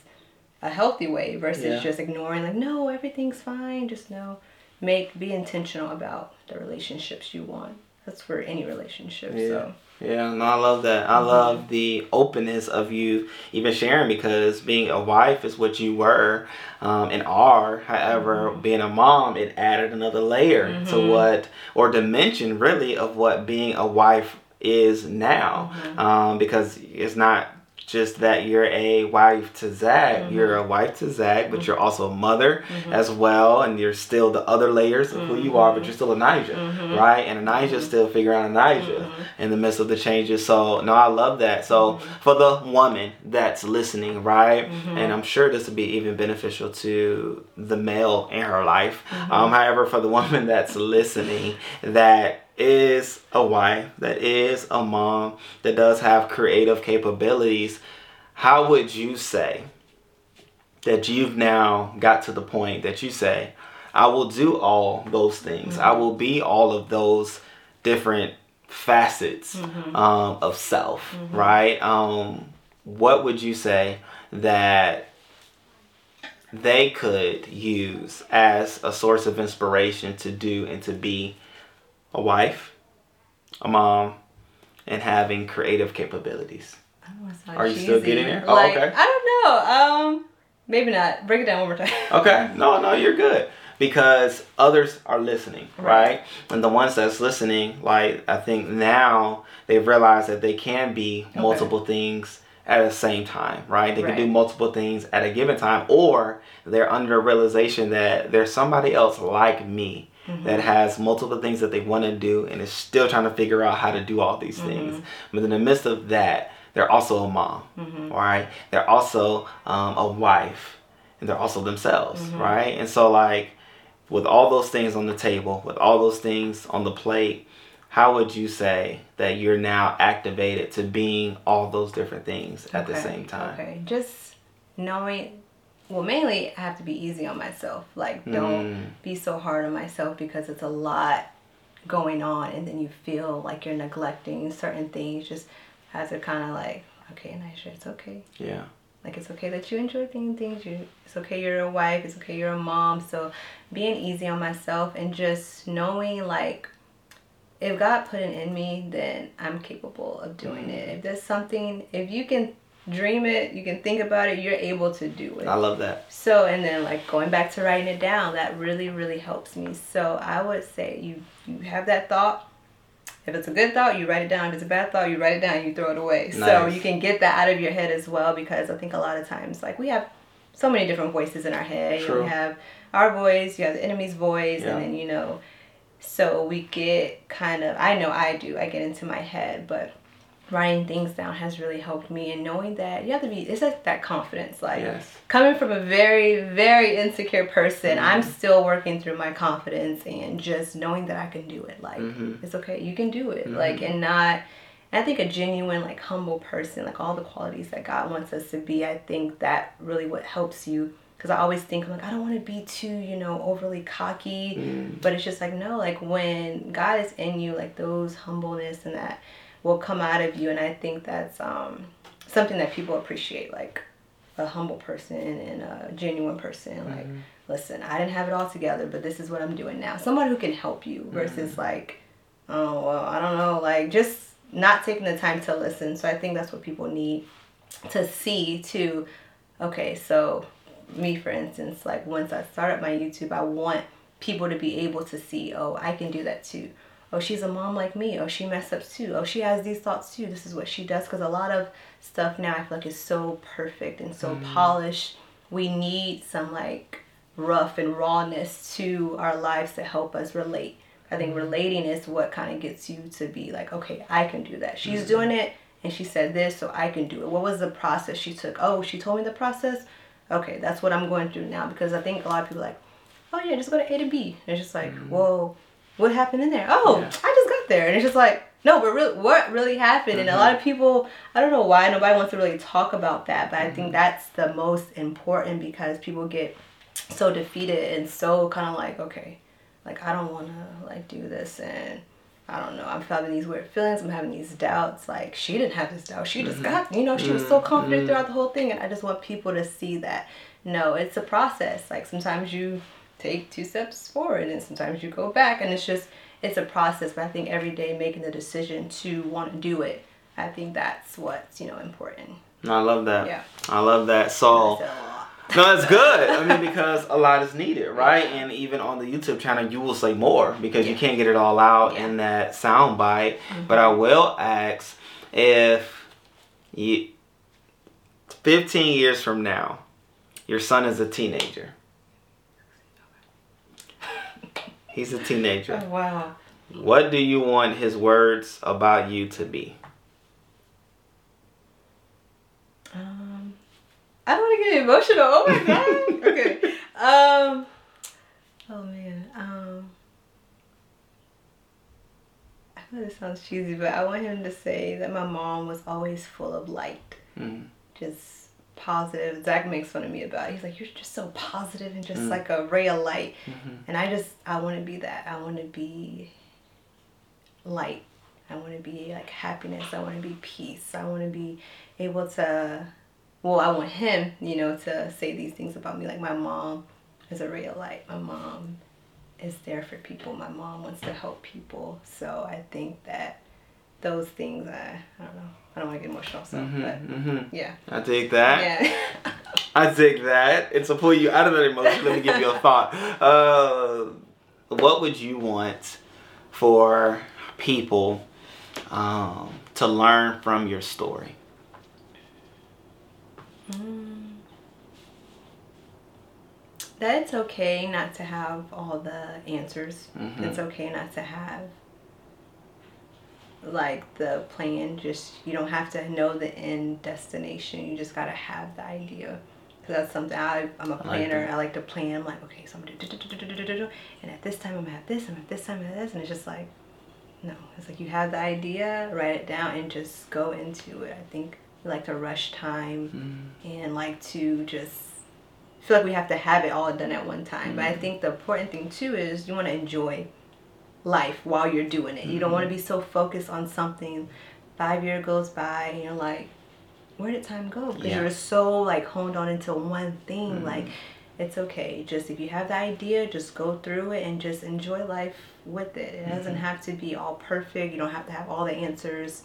a healthy way versus Yeah. just ignoring like no everything's fine just know make be intentional about the relationships you want that's for any relationship Yeah. so Yeah, no, I love that. I love the openness of you even sharing because being a wife is what you were um, and are. However, being a mom, it added another layer to Mhm. what, or dimension really, of what being a wife is now. Mhm. Um, because it's not just that you're a wife to Zach, you're a wife to Zach, but you're also a mother Mhm. as well, and you're still the other layers of who you are, but you're still Aniajah, Mhm. right? And Aniajah's still figuring out Aniajah in the midst of the changes. So no, I love that. So for the woman that's listening, right, and I'm sure this would be even beneficial to the male in her life. Mm-hmm. Um, however, for the woman that's listening, that is a wife, that is a mom, that does have creative capabilities, how would you say that you've now got to the point that you say, I will do all those things. I will be all of those different facets um, of self, right? Um, what would you say that they could use as a source of inspiration to do and to be a wife, a mom, and having creative capabilities? I don't wanna sound Are you still getting there? Oh, Like, okay. I don't know. Um, maybe not. Break it down one more time. Okay, no, no, you're good because others are listening, right? Right. And the ones that's listening, like I think now they've realized that they can be Okay. multiple things at the same time, right? They can do multiple things at a given time, or they're under a realization that there's somebody else like me Mm-hmm. that has multiple things that they want to do and is still trying to figure out how to do all these Mm-hmm. things. But in the midst of that, they're also a mom, Mm-hmm. right? They're also um, a wife, and they're also themselves, Mm-hmm. right? And so, like, with all those things on the table, with all those things on the plate, how would you say that you're now activated to being all those different things at the same time? Okay, just knowing. Well, mainly I have to be easy on myself. Like, don't Mm. be so hard on myself because it's a lot going on, and then you feel like you're neglecting certain things. Just as a kind of like, okay, Nisha, it's okay. Yeah. Like it's okay that you enjoy doing things. You, it's okay you're a wife. It's okay you're a mom. So being easy on myself and just knowing like if God put it in me, then I'm capable of doing it. If there's something, if you can dream it, you can think about it, you're able to do it. I love that. So and then like going back to writing it down, that really really helps me. So I would say you you have that thought. If it's a good thought, you write it down. If it's a bad thought, you write it down. You throw it away. So you can get that out of your head as well because I think a lot of times like we have so many different voices in our head. True. You have our voice, you have the enemy's voice, Yeah. and then you know. So we get kind of. I know I do. I get into my head, but writing things down has really helped me and knowing that you have to be it's like that confidence like Yes. coming from a very very insecure person i'm Mm-hmm. still working through my confidence and just knowing that i can do it like Mhm. it's okay you can do it Mm-hmm. like and not i think a genuine like humble person like all the qualities that god wants us to be i think that really what helps you because i always think i'm like i don't want to be too you know overly cocky Mm. but it's just like no like when god is in you like those humbleness and that will come out of you and i think that's um something that people appreciate like a humble person and a genuine person like listen i didn't have it all together but this is what i'm doing now. Someone who can help you versus like oh well i don't know like just not taking the time to listen. So i think that's what people need to see too okay so me for instance like once i started my youtube i want people to be able to see oh i can do that too oh, she's a mom like me. Oh, she messed up too. Oh, she has these thoughts too. This is what she does. Because a lot of stuff now I feel like is so perfect and so mm. polished. We need some like rough and rawness to our lives to help us relate. I think mm-hmm. relating is what kind of gets you to be like, okay, I can do that. She's mm-hmm. doing it and she said this, so I can do it. What was the process she took? Oh, she told me the process. Okay, that's what I'm going through now because I think a lot of people like, oh yeah, just go to A to B. And it's just like, mm-hmm. whoa, what happened in there? Oh, yeah. I just got there, and it's just like, no, but really, what really happened? And a lot of people, I don't know why nobody wants to really talk about that, but I think that's the most important because people get so defeated and so kind of like okay like i don't want to like do this and i don't know i'm having these weird feelings i'm having these doubts like she didn't have this doubt she just mm-hmm. got you know she was so confident mm-hmm. throughout the whole thing and i just want people to see that no it's a process like sometimes you take two steps forward and sometimes you go back and it's just it's a process but i think every day making the decision to want to do it i think that's what's you know important i love that yeah i love that so no, that's good. I mean, because a lot is needed, right? Yeah. And even on the YouTube channel, you will say more because yeah. you can't get it all out yeah. in that sound bite. Mm-hmm. But I will ask if you, 15 years from now, your son is a teenager. He's a teenager. Oh, wow. What do you want his words about you to be? Um, I don't want to get emotional. Oh my god. okay. Um. Oh man. Um. I know this sounds cheesy, but I want him to say that my mom was always full of light. Mm. Just positive. Zach makes fun of me about it. He's like, You're just so positive and just mm. like a ray of light. Mm-hmm. And I just, I want to be that. I want to be light. I want to be like happiness. I want to be peace. I want to be able to well, I want him, you know, to say these things about me. Like my mom is a ray of light. My mom is there for people. My mom wants to help people. So I think that those things, I, I don't know. I don't want to get emotional, so, mm-hmm, but mm-hmm. yeah. I take that. Yeah. I take that. And to pull you out of that emotion, let me give you a thought. Uh, what would you want for people um, to learn from your story? Mm. That it's okay not to have all the answers. Mm-hmm. It's okay not to have like the plan. Just you don't have to know the end destination. You just gotta have the idea. Cause that's something I, I'm a planner. I like, I like to plan. I'm like, okay, so I'm gonna do, and at this time I'm gonna have this, and at this time I'm have this, and it's just like, no. It's like you have the idea, write it down, and just go into it. I think like to rush time mm. and like to just feel like we have to have it all done at one time. Mm. But I mm. think the important thing too is you want to enjoy life while you're doing it. Mm-hmm. You don't want to mm-hmm. be so focused on something. Five year goes by and you're like, where did time go? Because yeah. you're so like honed on into one thing. Mm-hmm. Like it's okay. Just if you have the idea, just go through it and just enjoy life with it. It doesn't mm-hmm. have to be all perfect. You don't have to have all the answers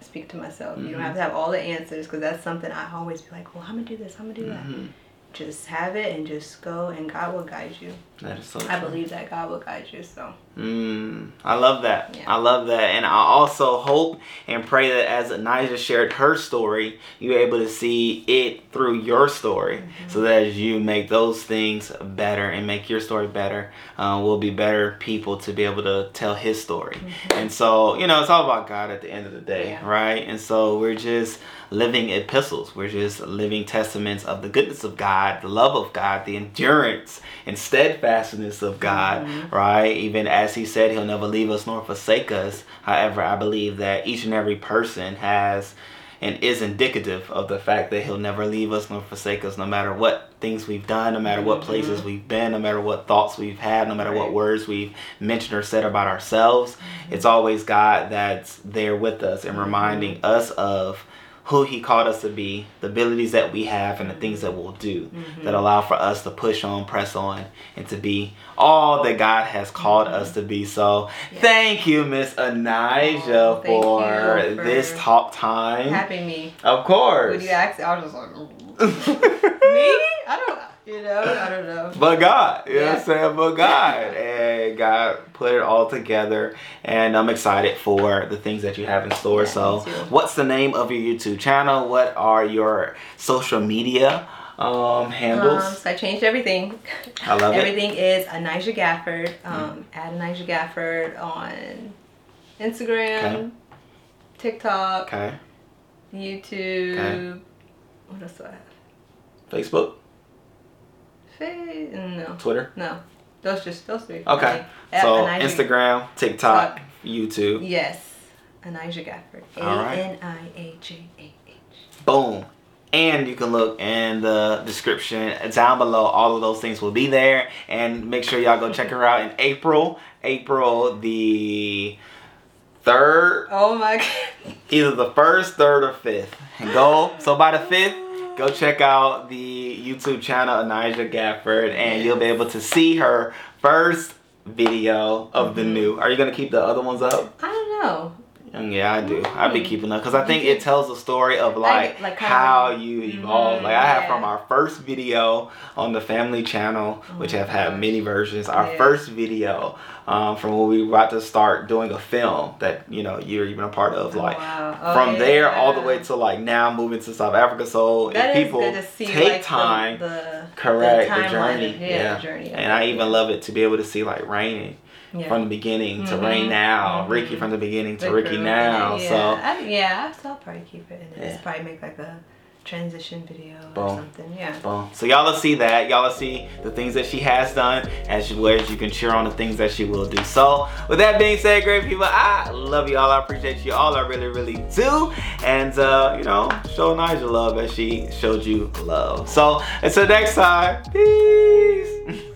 speak to myself. Mm-hmm. You don't have to have all the answers because that's something I always be like, well, I'm gonna do this, I'm gonna do mm-hmm. that just have it and just go and God will guide you. That is so I believe that God will guide you, so. Mm, I love that. Yeah. I love that. And I also hope and pray that as Aniajah shared her story, you're able to see it through your story. Mm-hmm. So that as you make those things better and make your story better, uh, we'll be better people to be able to tell his story. Mm-hmm. And so, you know, it's all about God at the end of the day, yeah. right? And so we're just living epistles. We're just living testaments of the goodness of God, the love of God, the endurance and steadfastness of God, mm-hmm. right? Even as As he said, He'll never leave us nor forsake us. However, I believe that each and every person has and is indicative of the fact that he'll never leave us nor forsake us no matter what things we've done no matter what places mm-hmm. we've been no matter what thoughts we've had no matter what words we've mentioned or said about ourselves mm-hmm. it's always god that's there with us and reminding mm-hmm. us of who he called us to be, the abilities that we have, and the things that we'll do mm-hmm. that allow for us to push on, press on, and to be all that God has called mm-hmm. us to be. So, yeah. thank you, Miss Aniajah, oh, for, for, this talk time. Having me. Of course. When you asked, I was just like, me? I don't. You know, I don't know. But God, you know what I'm saying? But God. and God put it all together. And I'm excited for the things that you have in store. Yeah, so, what's the name of your YouTube channel? What are your social media um, handles? Um, so I changed everything. I love it. everything is Aniajah Gafford. Um, At Aniajah Gafford on Instagram, Okay. TikTok, okay. YouTube. Okay. What else do I have? Facebook, No, Twitter. no. Those just those three. Okay. So, Instagram, TikTok, YouTube. Yes. Aniajah Gafford. A. N I A J A H. Boom. And you can look in the description down below. All of those things will be there. And make sure y'all go check her out in April. April the third, Oh my god. either the first, third, or fifth. And go. So by the fifth, go check out the YouTube channel Aniajah Gafford, and you'll be able to see her first video of the Mhm. new. Are you gonna keep the other ones up? I don't know. Yeah, I do. I'd be Mm. keeping up because I think it tells the story of like, like how how- you evolve. Mhm, Like I have from our first video on the family channel, Oh which have had many versions. Our Yeah. first video um, from when we were about to start doing a film that you know you're even a part of. Oh, Like wow. Oh, from there all the way to like now moving to South Africa. So That if people see, take like, time, The, correct the, timeline journey, yeah, the journey. and I even love it to be able to see like raining Yeah. from the beginning to Mhm, rain now, mhm. Rickey from the beginning to Rickey for- now. Yeah, So I, yeah, I'll probably keep it and Yeah. just probably make like a transition video Boom. or something. Yeah. Boom. So y'all will see that. Y'all will see the things that she has done as well as you can cheer on the things that she will do. So with that being said, great people, I love you all. I appreciate you all. I really, really do. And uh, you know, show Nigel love as she showed you love. So until next time, peace.